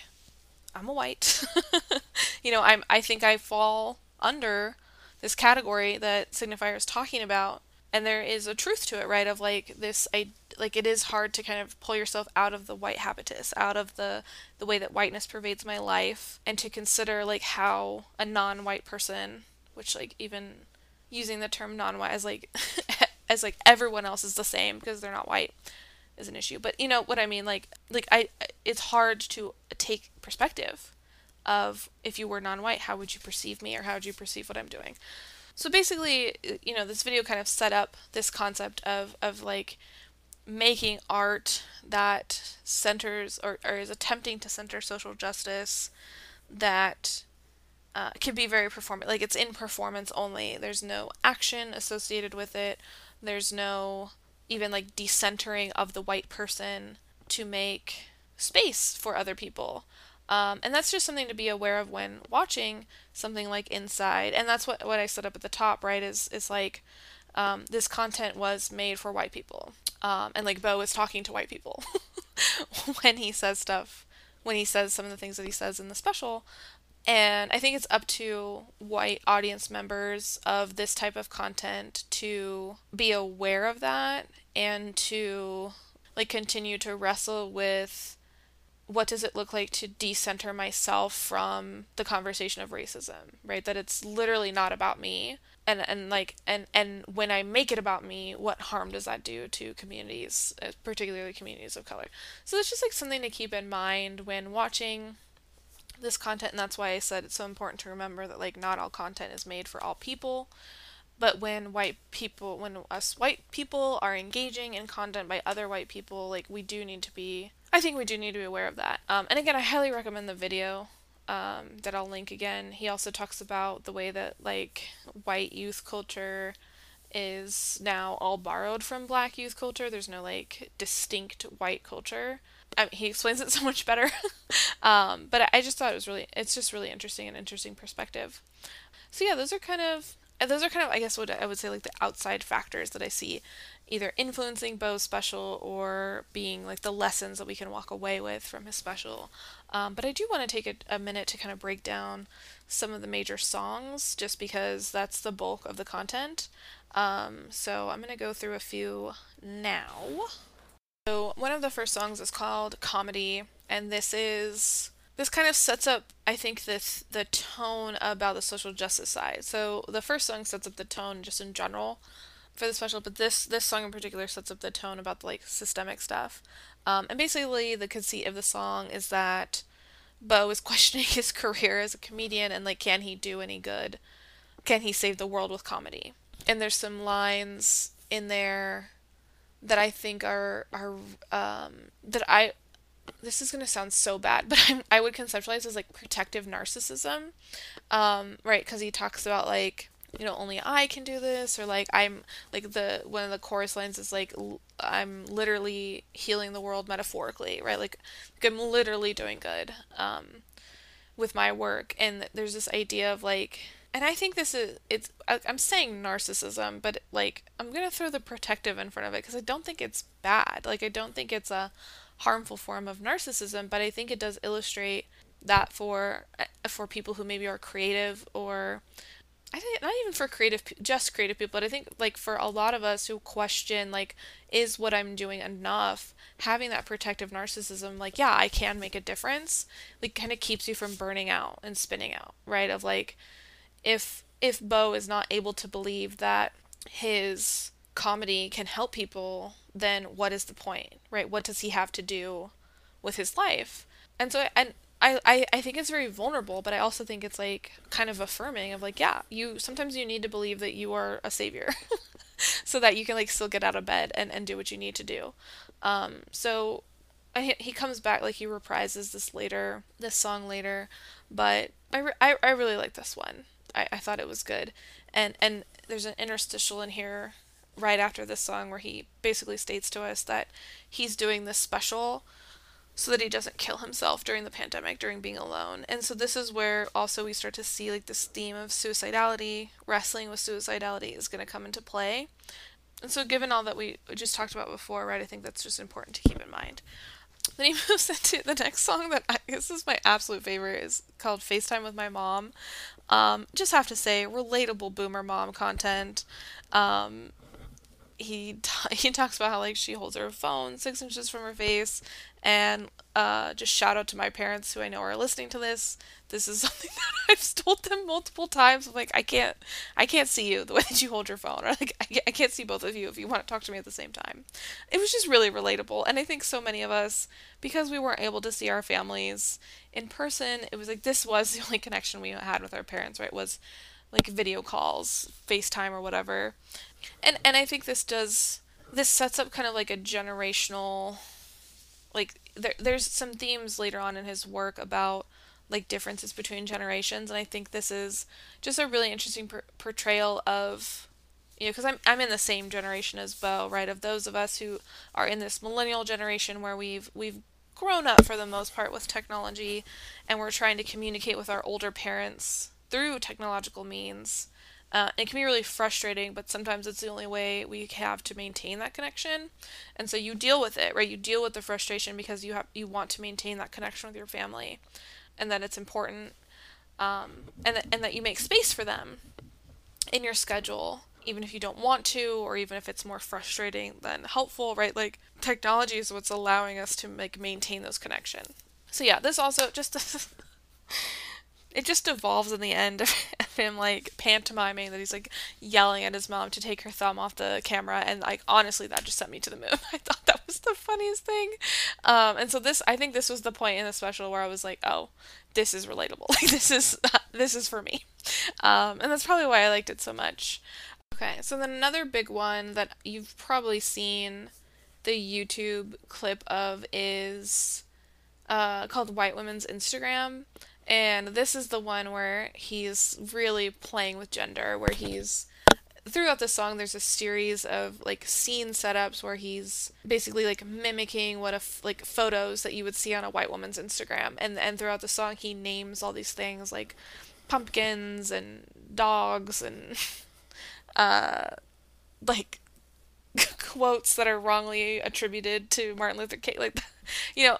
I'm a white. you know, I'm I think I fall under this category that signifier is talking about and there is a truth to it right of like this i like it is hard to kind of pull yourself out of the white habitus out of the the way that whiteness pervades my life and to consider like how a non-white person which like even using the term non-white as like as like everyone else is the same because they're not white is an issue. But you know what i mean? Like like i it's hard to take perspective of if you were non-white how would you perceive me or how would you perceive what i'm doing so basically, you know, this video kind of set up this concept of, of like making art that centers or, or is attempting to center social justice that uh, can be very performant. Like it's in performance only. There's no action associated with it. There's no even like decentering of the white person to make space for other people. Um, and that's just something to be aware of when watching something like Inside. And that's what, what I set up at the top, right? Is, is like um, this content was made for white people. Um, and like Bo is talking to white people when he says stuff, when he says some of the things that he says in the special. And I think it's up to white audience members of this type of content to be aware of that and to like continue to wrestle with what does it look like to decenter myself from the conversation of racism right? That it's literally not about me. And and like and and when i make it about me what harm does that do to communities uh, particularly communities of color? So it's just like something to keep in mind when watching this content and that's why i said it's so important to remember that like not all content is made for all people. But when white people when us white people are engaging in content by other white people like we do need to be I think we do need to be aware of that. Um, and again, I highly recommend the video um, that I'll link again. He also talks about the way that like white youth culture is now all borrowed from black youth culture. There's no like distinct white culture. I he explains it so much better. um, but I just thought it was really, it's just really interesting and interesting perspective. So yeah, those are kind of, those are kind of, I guess, what I would say like the outside factors that I see either influencing Bo's special or being like the lessons that we can walk away with from his special. Um, but I do want to take a, a, minute to kind of break down some of the major songs just because that's the bulk of the content. Um, so I'm going to go through a few now. So one of the first songs is called Comedy, and this is this kind of sets up i think this the tone about the social justice side so the first song sets up the tone just in general for the special, but this this song in particular sets up the tone about the like systemic stuff. Um, and basically, the conceit of the song is that Bo is questioning his career as a comedian and like, can he do any good? Can he save the world with comedy? And there's some lines in there that I think are are um, that I this is going to sound so bad, but I'm, I would conceptualize as like protective narcissism, um, right? Because he talks about like you know only i can do this or like i'm like the one of the chorus lines is like i'm literally healing the world metaphorically right? Like, like i'm literally doing good um with my work. And there's this idea of like and i think this is it's i'm saying narcissism but like i'm gonna throw the protective in front of it because i don't think it's bad. Like i don't think it's a harmful form of narcissism but i think it does illustrate that for uh, for people who maybe are creative or I think not even for creative, just creative people, but I think like for a lot of us who question like, is what I'm doing enough? Having that protective narcissism, like yeah, I can make a difference, like kind of keeps you from burning out and spinning out, right? Of like, if if Bo is not able to believe that his comedy can help people, then what is the point, right? What does he have to do with his life? And so, and I, I, I think it's very vulnerable, but I also think it's like kind of affirming of like, yeah, you sometimes you need to believe that you are a savior so that you can like still get out of bed and, and do what you need to do. Um, so I, he comes back, like he reprises this later, this song later, but I, re- I, I really like this one. I, I thought it was good. And, and there's an interstitial in here right after this song where he basically states to us that he's doing this special so that he doesn't kill himself during the pandemic, during being alone. And so this is where also we start to see like this theme of suicidality, wrestling with suicidality is going to come into play. And so given all that we just talked about before, right, I think that's just important to keep in mind. Then he moves into the next song that I, this is my absolute favorite is called FaceTime with My Mom. Um, just have to say, relatable boomer mom content. Um, he t- he talks about how like she holds her phone six inches from her face, and uh, just shout out to my parents who I know are listening to this. This is something that I've told them multiple times. I'm like, I can't, I can't see you the way that you hold your phone, or like I, can't see both of you if you want to talk to me at the same time. It was just really relatable, and I think so many of us, because we weren't able to see our families in person, it was like this was the only connection we had with our parents. Right? Was like video calls, FaceTime or whatever. And and I think this does this sets up kind of like a generational like there there's some themes later on in his work about like differences between generations and I think this is just a really interesting per- portrayal of you know because I'm I'm in the same generation as Bo, right? Of those of us who are in this millennial generation where we've we've grown up for the most part with technology and we're trying to communicate with our older parents through technological means. Uh, it can be really frustrating, but sometimes it's the only way we have to maintain that connection. And so you deal with it, right? You deal with the frustration because you have you want to maintain that connection with your family, and that it's important, um, and that and that you make space for them in your schedule, even if you don't want to, or even if it's more frustrating than helpful, right? Like technology is what's allowing us to like maintain those connection. So yeah, this also just. it just evolves in the end of him like pantomiming that he's like yelling at his mom to take her thumb off the camera and like honestly that just sent me to the moon. I thought that was the funniest thing. Um, and so this i think this was the point in the special where i was like oh this is relatable. Like this is this is for me. Um, and that's probably why i liked it so much. Okay so then another big one that you've probably seen the youtube clip of is uh, called white women's instagram and this is the one where he's really playing with gender, where he's throughout the song there's a series of like scene setups where he's basically like mimicking what a f- like photos that you would see on a white woman's Instagram. And and throughout the song he names all these things like pumpkins and dogs and uh like quotes that are wrongly attributed to Martin Luther King like you know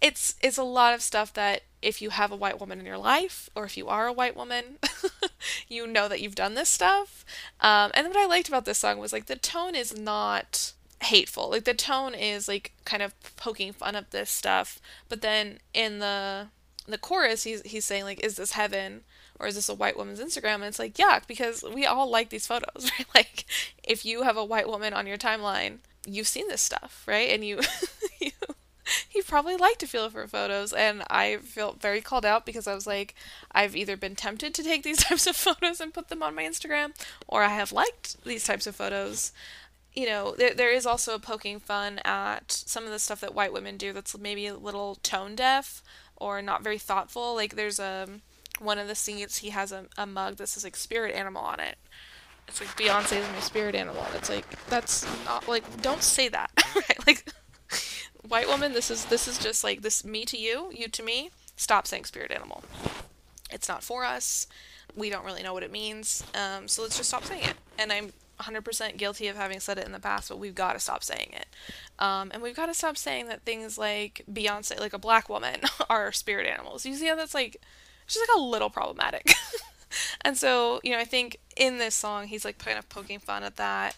it's it's a lot of stuff that if you have a white woman in your life or if you are a white woman you know that you've done this stuff um, and what i liked about this song was like the tone is not hateful like the tone is like kind of poking fun of this stuff but then in the the chorus he's he's saying like is this heaven or is this a white woman's Instagram? And it's like, yeah, because we all like these photos, right? Like, if you have a white woman on your timeline, you've seen this stuff, right? And you, you he probably liked to feel for photos and I felt very called out because I was like I've either been tempted to take these types of photos and put them on my Instagram or I have liked these types of photos. You know, there, there is also a poking fun at some of the stuff that white women do that's maybe a little tone deaf or not very thoughtful. Like there's a one of the scenes he has a, a mug that says like spirit animal on it. It's like Beyonce is my spirit animal. It's like that's not like don't say that. right? Like white woman, this is this is just like this me to you, you to me. Stop saying spirit animal. It's not for us. We don't really know what it means. Um, so let's just stop saying it. And I'm 100% guilty of having said it in the past, but we've got to stop saying it. Um, and we've got to stop saying that things like Beyonce, like a black woman, are spirit animals. You see how that's like, just like a little problematic. and so, you know, I think in this song, he's like kind of poking fun at that.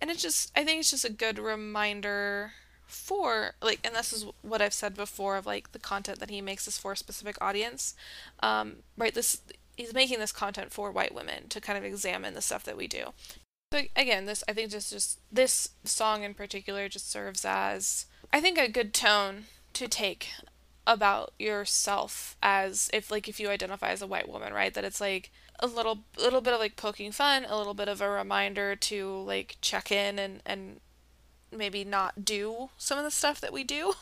And it's just, I think it's just a good reminder for like and this is what i've said before of like the content that he makes is for a specific audience. Um, right this he's making this content for white women to kind of examine the stuff that we do. So again this i think just just this song in particular just serves as i think a good tone to take about yourself as if like if you identify as a white woman right? That it's like a little little bit of like poking fun a little bit of a reminder to like check in and and maybe not do some of the stuff that we do.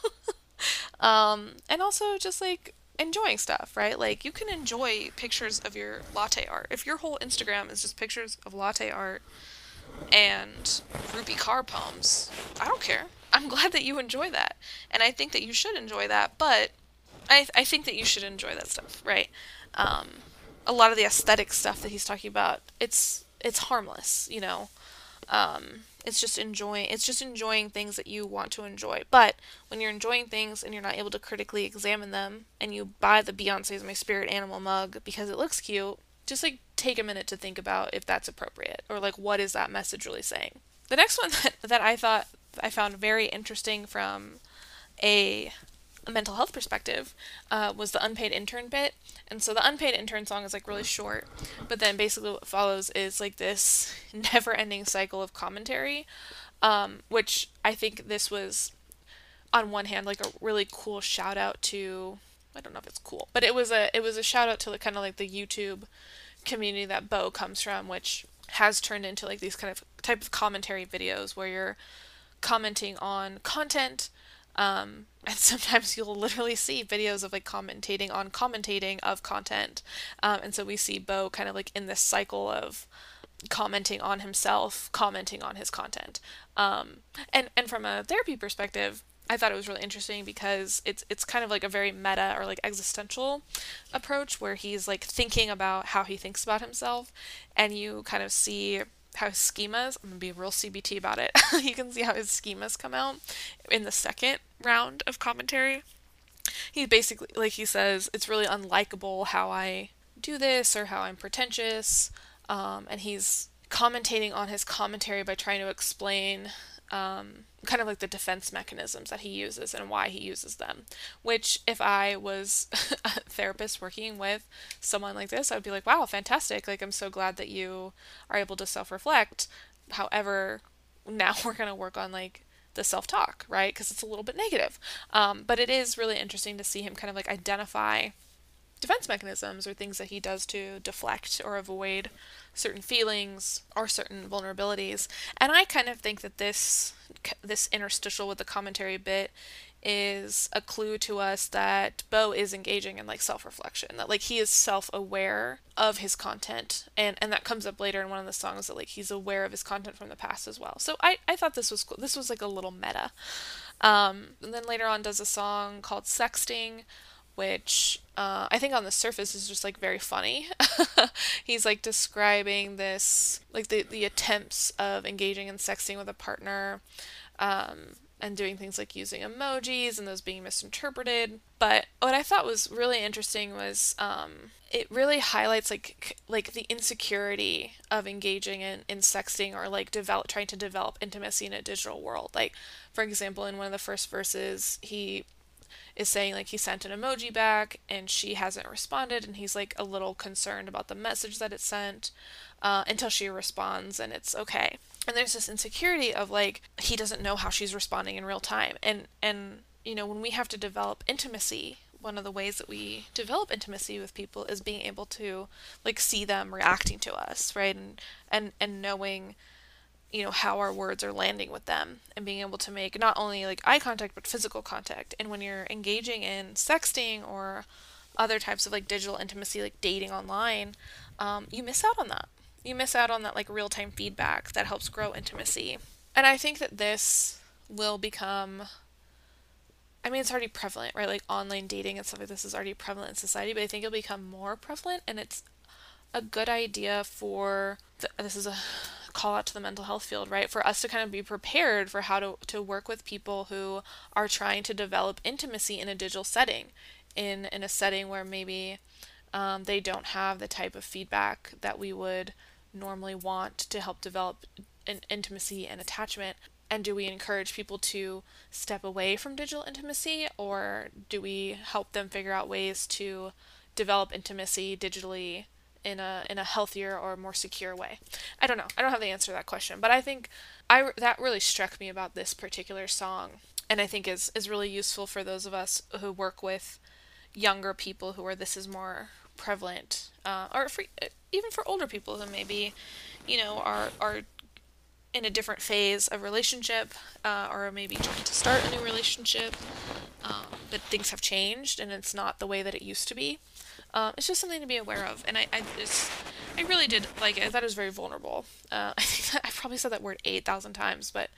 um, and also just like enjoying stuff, right? Like you can enjoy pictures of your latte art. If your whole Instagram is just pictures of latte art and Rupi Kaur poems, I don't care. I'm glad that you enjoy that. And I think that you should enjoy that, but I, I think that you should enjoy that stuff, right? Um, a lot of the aesthetic stuff that he's talking about, it's it's harmless, you know. Um, it's just enjoying it's just enjoying things that you want to enjoy. But when you're enjoying things and you're not able to critically examine them and you buy the Beyonce's My Spirit Animal mug because it looks cute, just like take a minute to think about if that's appropriate or like what is that message really saying. The next one that, that I thought I found very interesting from a a mental health perspective uh, was the unpaid intern bit. And so the unpaid intern song is like really short, but then basically what follows is like this never ending cycle of commentary, um, which I think this was on one hand like a really cool shout out to I don't know if it's cool, but it was a it was a shout out to like kind of like the YouTube community that Bo comes from, which has turned into like these kind of type of commentary videos where you're commenting on content um, and sometimes you'll literally see videos of like commentating on commentating of content. Um, and so we see Bo kind of like in this cycle of commenting on himself, commenting on his content. Um, and and from a therapy perspective, I thought it was really interesting because it's it's kind of like a very meta or like existential approach where he's like thinking about how he thinks about himself, and you kind of see how his schemas, I'm gonna be real CBT about it. you can see how his schemas come out in the second round of commentary. He basically, like he says, it's really unlikable how I do this or how I'm pretentious. Um, and he's commentating on his commentary by trying to explain um, kind of like the defense mechanisms that he uses and why he uses them. Which, if I was a therapist working with someone like this, I would be like, wow, fantastic. Like, I'm so glad that you are able to self reflect. However, now we're going to work on like the self talk, right? Because it's a little bit negative. Um, but it is really interesting to see him kind of like identify defense mechanisms or things that he does to deflect or avoid certain feelings or certain vulnerabilities. And I kind of think that this this interstitial with the commentary bit is a clue to us that Bo is engaging in like self-reflection that like he is self-aware of his content and and that comes up later in one of the songs that like he's aware of his content from the past as well. So I I thought this was cool. This was like a little meta. Um and then later on does a song called Sexting which uh, I think on the surface is just like very funny. He's like describing this, like the, the attempts of engaging in sexting with a partner, um, and doing things like using emojis and those being misinterpreted. But what I thought was really interesting was um, it really highlights like like the insecurity of engaging in, in sexting or like develop trying to develop intimacy in a digital world. Like for example, in one of the first verses, he is saying like he sent an emoji back and she hasn't responded and he's like a little concerned about the message that it sent uh, until she responds and it's okay. And there's this insecurity of like he doesn't know how she's responding in real time. And and you know when we have to develop intimacy one of the ways that we develop intimacy with people is being able to like see them reacting to us right? And and and knowing you know how our words are landing with them and being able to make not only like eye contact but physical contact. And when you're engaging in sexting or other types of like digital intimacy like dating online um, you miss out on that. You miss out on that like real-time feedback that helps grow intimacy. And i think that this will become i mean it's already prevalent right? Like online dating and stuff like this is already prevalent in society but i think it'll become more prevalent and it's a good idea for the, this is a call out to the mental health field, right? For us to kind of be prepared for how to, to work with people who are trying to develop intimacy in a digital setting, in, in a setting where maybe um, they don't have the type of feedback that we would normally want to help develop an intimacy and attachment. And do we encourage people to step away from digital intimacy, or do we help them figure out ways to develop intimacy digitally in a in a healthier or more secure way? I don't know. I don't have the answer to that question, but I think I that really struck me about this particular song, and I think is is really useful for those of us who work with younger people who are this is more prevalent, uh, or for even for older people who maybe, you know, are are in a different phase of relationship, uh, or maybe trying to start a new relationship, um, but things have changed and it's not the way that it used to be. Um, it's just something to be aware of, and I, I just, I really did like it. I thought it was very vulnerable. Uh, I think that I probably said that word eight thousand times, but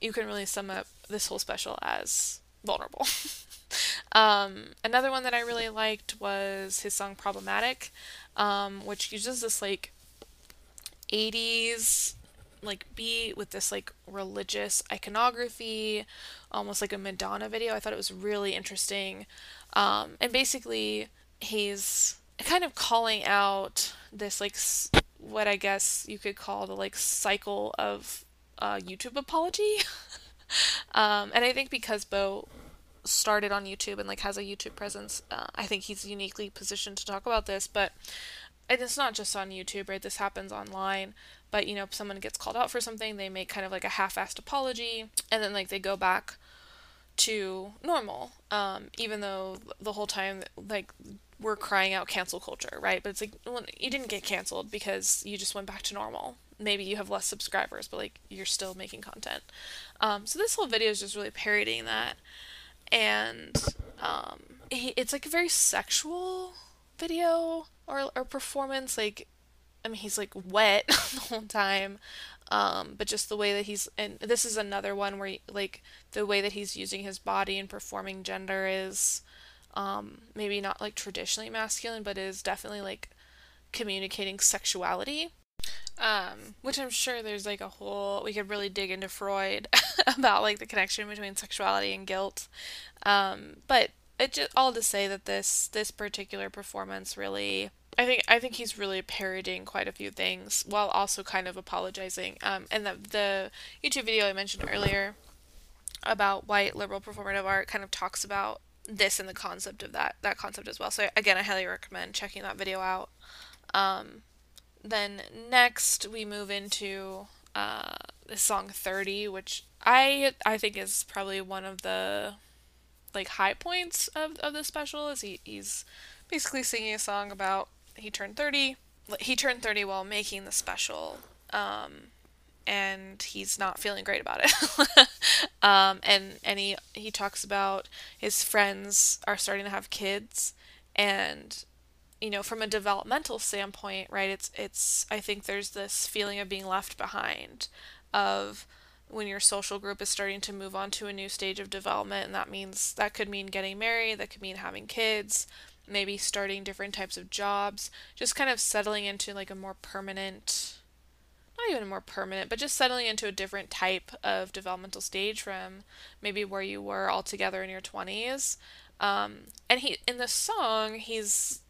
you can really sum up this whole special as vulnerable. um, another one that I really liked was his song Problematic, um, which uses this like 80s like beat with this like religious iconography, almost like a Madonna video. I thought it was really interesting. Um, and basically, he's kind of calling out this like what I guess you could call the like cycle of uh, YouTube apology. um, and I think because Bo started on YouTube and like has a YouTube presence, uh, I think he's uniquely positioned to talk about this. But and it's not just on YouTube, right? This happens online. But you know, if someone gets called out for something, they make kind of like a half-assed apology, and then like they go back to normal. Um, even though the whole time like we're crying out cancel culture, right? But it's like well, you didn't get canceled because you just went back to normal. Maybe you have less subscribers, but like you're still making content. Um, so this whole video is just really parodying that, and um, it's like a very sexual video or or performance. Like, I mean, he's like wet the whole time. Um, but just the way that he's and this is another one where like the way that he's using his body and performing gender is um, maybe not like traditionally masculine, but is definitely like communicating sexuality. Um, which I'm sure there's like a whole we could really dig into Freud about like the connection between sexuality and guilt. Um, but it just all to say that this this particular performance really I think I think he's really parodying quite a few things while also kind of apologizing. Um, and the the YouTube video I mentioned earlier about white liberal performative art kind of talks about this and the concept of that that concept as well. So again, I highly recommend checking that video out. Um, then next we move into uh, the song 30, which I I think is probably one of the like high points of, of the special is he, he's basically singing a song about he turned 30 he turned 30 while making the special um, and he's not feeling great about it. um, and and he he talks about his friends are starting to have kids, and you know from a developmental standpoint, right? It's it's I think there's this feeling of being left behind, of when your social group is starting to move on to a new stage of development, and that means that could mean getting married, that could mean having kids, maybe starting different types of jobs, just kind of settling into like a more permanent not even more permanent, but just settling into a different type of developmental stage from maybe where you were altogether in your 20s. Um, and he in the song, he's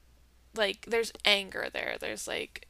like there's anger there. There's like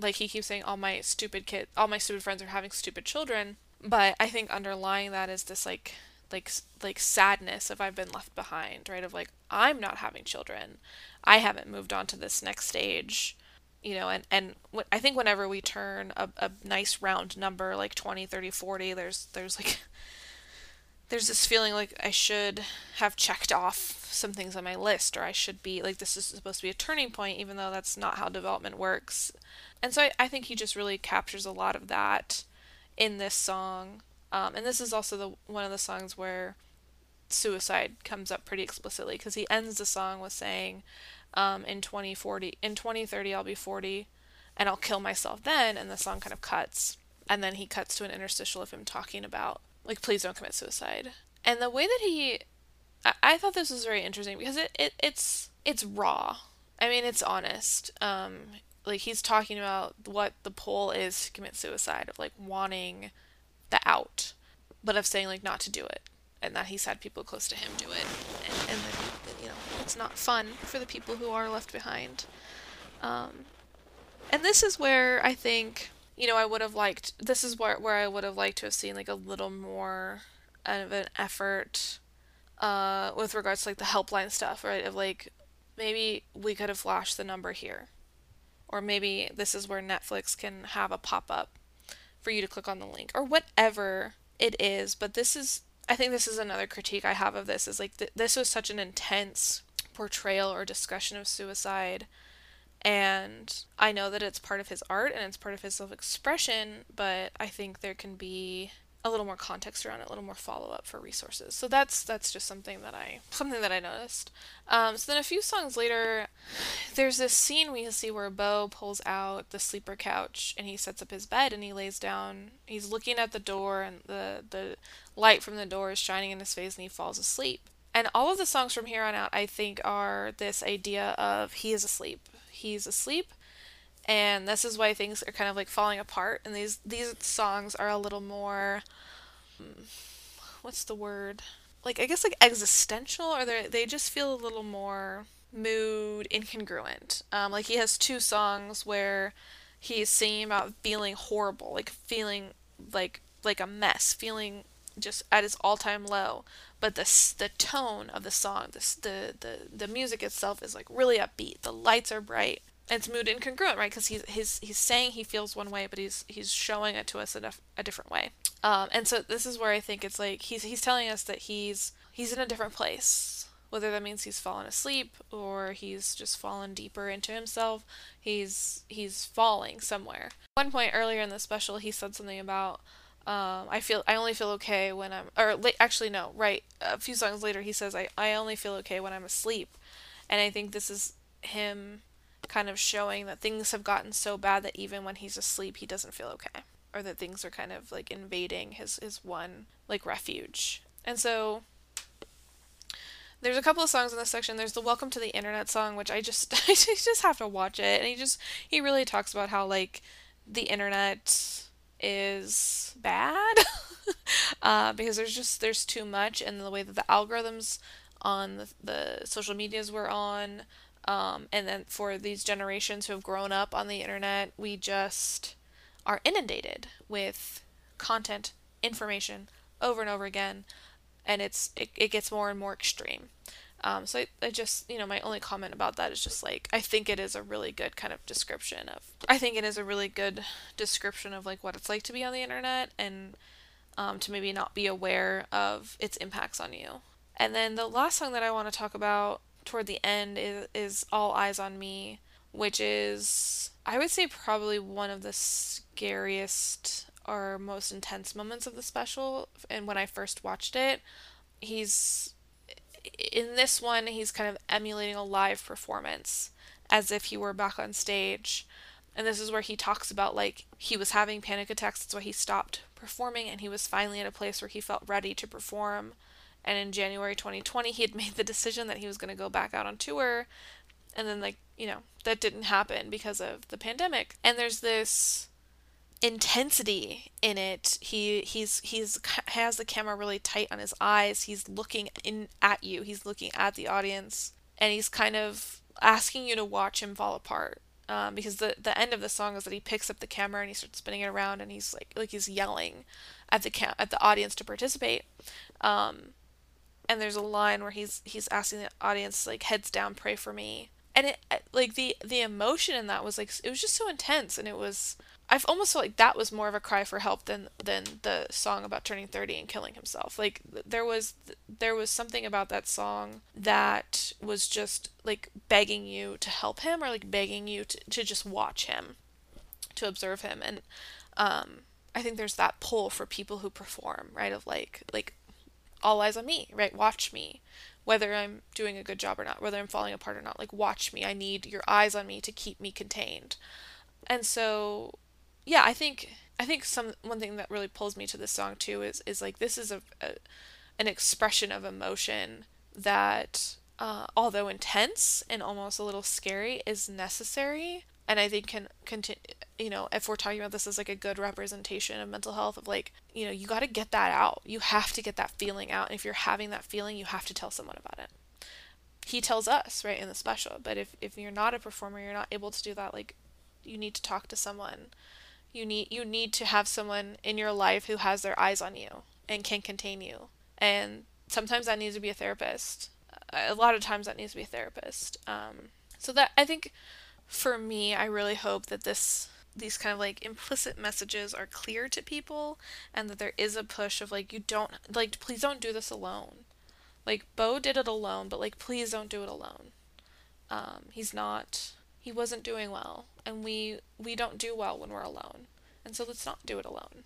like he keeps saying all my stupid kid all my stupid friends are having stupid children, but I think underlying that is this like like like sadness of I've been left behind, right? Of like I'm not having children. I haven't moved on to this next stage you know and and I think whenever we turn a, a nice round number like 20 30 40 there's there's like there's this feeling like I should have checked off some things on my list or I should be like this is supposed to be a turning point even though that's not how development works and so I, I think he just really captures a lot of that in this song um, and this is also the one of the songs where suicide comes up pretty explicitly because he ends the song with saying um, in 2040 in 2030 I'll be 40 and I'll kill myself then and the song kind of cuts and then he cuts to an interstitial of him talking about like please don't commit suicide. And the way that he I, I thought this was very interesting because it, it it's it's raw. I mean it's honest. Um like he's talking about what the pull is to commit suicide of like wanting the out but of saying like not to do it and that he's had people close to him do it and, and you know it's not fun for the people who are left behind. Um, and this is where I think you know I would have liked. This is where where I would have liked to have seen like a little more of an effort uh, with regards to like the helpline stuff, right? Of like maybe we could have flashed the number here, or maybe this is where Netflix can have a pop up for you to click on the link, or whatever it is. But this is I think this is another critique I have of this is like th- this was such an intense portrayal or discussion of suicide and I know that it's part of his art and it's part of his self-expression, but I think there can be a little more context around it, a little more follow up for resources. So that's that's just something that I something that I noticed. Um, so then a few songs later, there's this scene we see where Bo pulls out the sleeper couch and he sets up his bed and he lays down. He's looking at the door and the the light from the door is shining in his face and he falls asleep. And all of the songs from here on out, I think, are this idea of he is asleep. He's asleep and this is why things are kind of like falling apart and these these songs are a little more um, what's the word? Like i guess like existential or they they just feel a little more mood incongruent. Um, like he has two songs where he's singing about feeling horrible like feeling like like a mess feeling just at his all-time low. But the the tone of the song the, the the the music itself is like really upbeat. The lights are bright it's mood incongruent, right? Because he's he's he's saying he feels one way, but he's he's showing it to us in a, a different way. Um, and so this is where I think it's like he's he's telling us that he's he's in a different place. Whether that means he's fallen asleep or he's just fallen deeper into himself, he's he's falling somewhere. One point earlier in the special, he said something about um, I feel I only feel okay when I'm or actually no right a few songs later he says I I only feel okay when I'm asleep, and I think this is him kind of showing that things have gotten so bad that even when he's asleep, he doesn't feel okay, or that things are kind of like invading his his one like refuge. And so there's a couple of songs in this section. There's the "Welcome to the Internet" song, which I just I just have to watch it, and he just he really talks about how like the internet is bad uh, because there's just there's too much and the way that the algorithms on the, the social medias we're on um, and then for these generations who have grown up on the internet, we just are inundated with content, information over and over again, and it's it, it gets more and more extreme. Um, so I, I just, you know, my only comment about that is just like, I think it is a really good kind of description of, I think it is a really good description of like what it's like to be on the internet and um, to maybe not be aware of its impacts on you. And then the last song that I want to talk about toward the end is, is All Eyes on Me, which is, I would say, probably one of the scariest or most intense moments of the special. And when I first watched it, he's in this one, he's kind of emulating a live performance as if he were back on stage. And this is where he talks about like he was having panic attacks, that's why he stopped performing, and he was finally at a place where he felt ready to perform. And in January 2020, he had made the decision that he was going to go back out on tour. And then, like, you know, that didn't happen because of the pandemic. And there's this intensity in it. He he's he's has the camera really tight on his eyes. He's looking in at you. He's looking at the audience, and he's kind of asking you to watch him fall apart. Um, because the the end of the song is that he picks up the camera and he starts spinning it around and he's like like he's yelling at the cam- at the audience to participate. Um, and there's a line where he's he's asking the audience like heads down pray for me and it like the the emotion in that was like it was just so intense and it was I've almost felt like that was more of a cry for help than than the song about turning 30 and killing himself. Like there was there was something about that song that was just like begging you to help him or like begging you to, to just watch him, to observe him and um I think there's that pull for people who perform, right? Of like like all eyes on me, right? Watch me. Whether I'm doing a good job or not, whether I'm falling apart or not, like watch me. I need your eyes on me to keep me contained. And so yeah, I think I think some one thing that really pulls me to this song too is is like this is a, a an expression of emotion that uh, although intense and almost a little scary is necessary and I think can continue. You know, if we're talking about this as like a good representation of mental health, of like, you know, you got to get that out. You have to get that feeling out. And if you're having that feeling, you have to tell someone about it. He tells us right in the special, but if if you're not a performer, you're not able to do that. Like, you need to talk to someone. You need you need to have someone in your life who has their eyes on you and can contain you. And sometimes that needs to be a therapist. A lot of times that needs to be a therapist. Um, so that I think for me, I really hope that this these kind of like implicit messages are clear to people and that there is a push of like you don't like please don't do this alone. Like Bo did it alone, but like please don't do it alone. Um, he's not he wasn't doing well and we we don't do well when we're alone. And so let's not do it alone.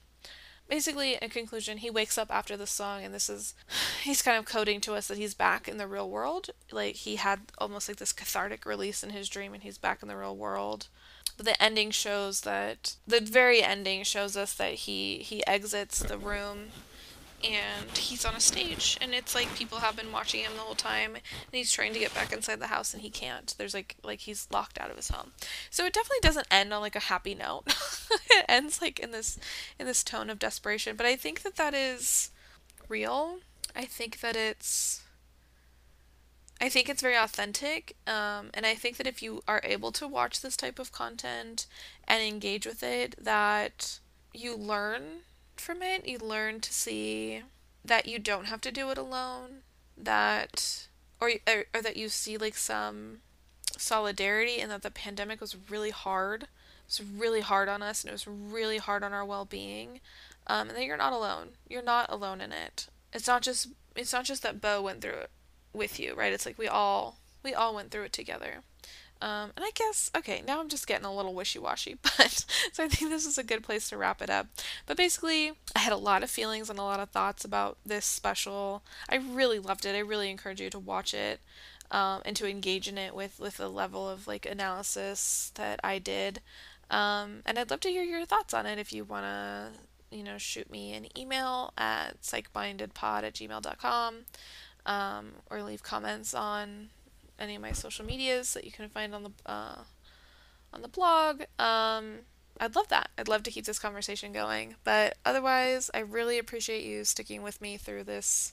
Basically, in conclusion, he wakes up after the song, and this is he's kind of coding to us that he's back in the real world. Like he had almost like this cathartic release in his dream, and he's back in the real world. But the ending shows that the very ending shows us that he he exits the room and he's on a stage and it's like people have been watching him the whole time and he's trying to get back inside the house and he can't. There's like like he's locked out of his home. So it definitely doesn't end on like a happy note. It ends like in this in this tone of desperation but i think that that is real. I think that it's I think it's very authentic, um, and I think that if you are able to watch this type of content and engage with it, that you learn from it. You learn to see that you don't have to do it alone. That or or, or that you see like some solidarity and that the pandemic was really hard. It was really hard on us and it was really hard on our well-being. Um, and that you're not alone. You're not alone in it. It's not just it's not just that Bo went through it with you, right? It's like we all we all went through it together. Um, and I guess, okay, now I'm just getting a little wishy washy, but so I think this is a good place to wrap it up. But basically, I had a lot of feelings and a lot of thoughts about this special. I really loved it. I really encourage you to watch it um, and to engage in it with, with a level of like analysis that I did. Um, and I'd love to hear your thoughts on it if you want to, you know, shoot me an email at psychmindedpod at gmail.com um, or leave comments on any of my social medias that you can find on the uh, on the blog. Um, I'd love that. I'd love to keep this conversation going. But otherwise, I really appreciate you sticking with me through this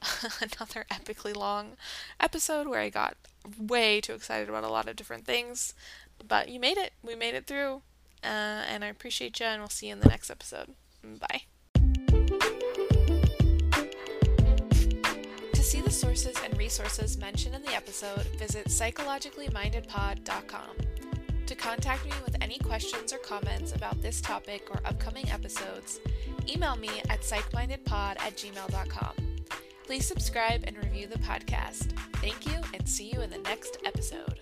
another epically long episode where I got way too excited about a lot of different things. But you made it. We made it through. Uh, and I appreciate you, and we'll see you in the next episode. Bye. See the sources and resources mentioned in the episode, visit psychologicallymindedpod.com. To contact me with any questions or comments about this topic or upcoming episodes, email me at psychmindedpod at gmail.com. Please subscribe and review the podcast. Thank you, and see you in the next episode.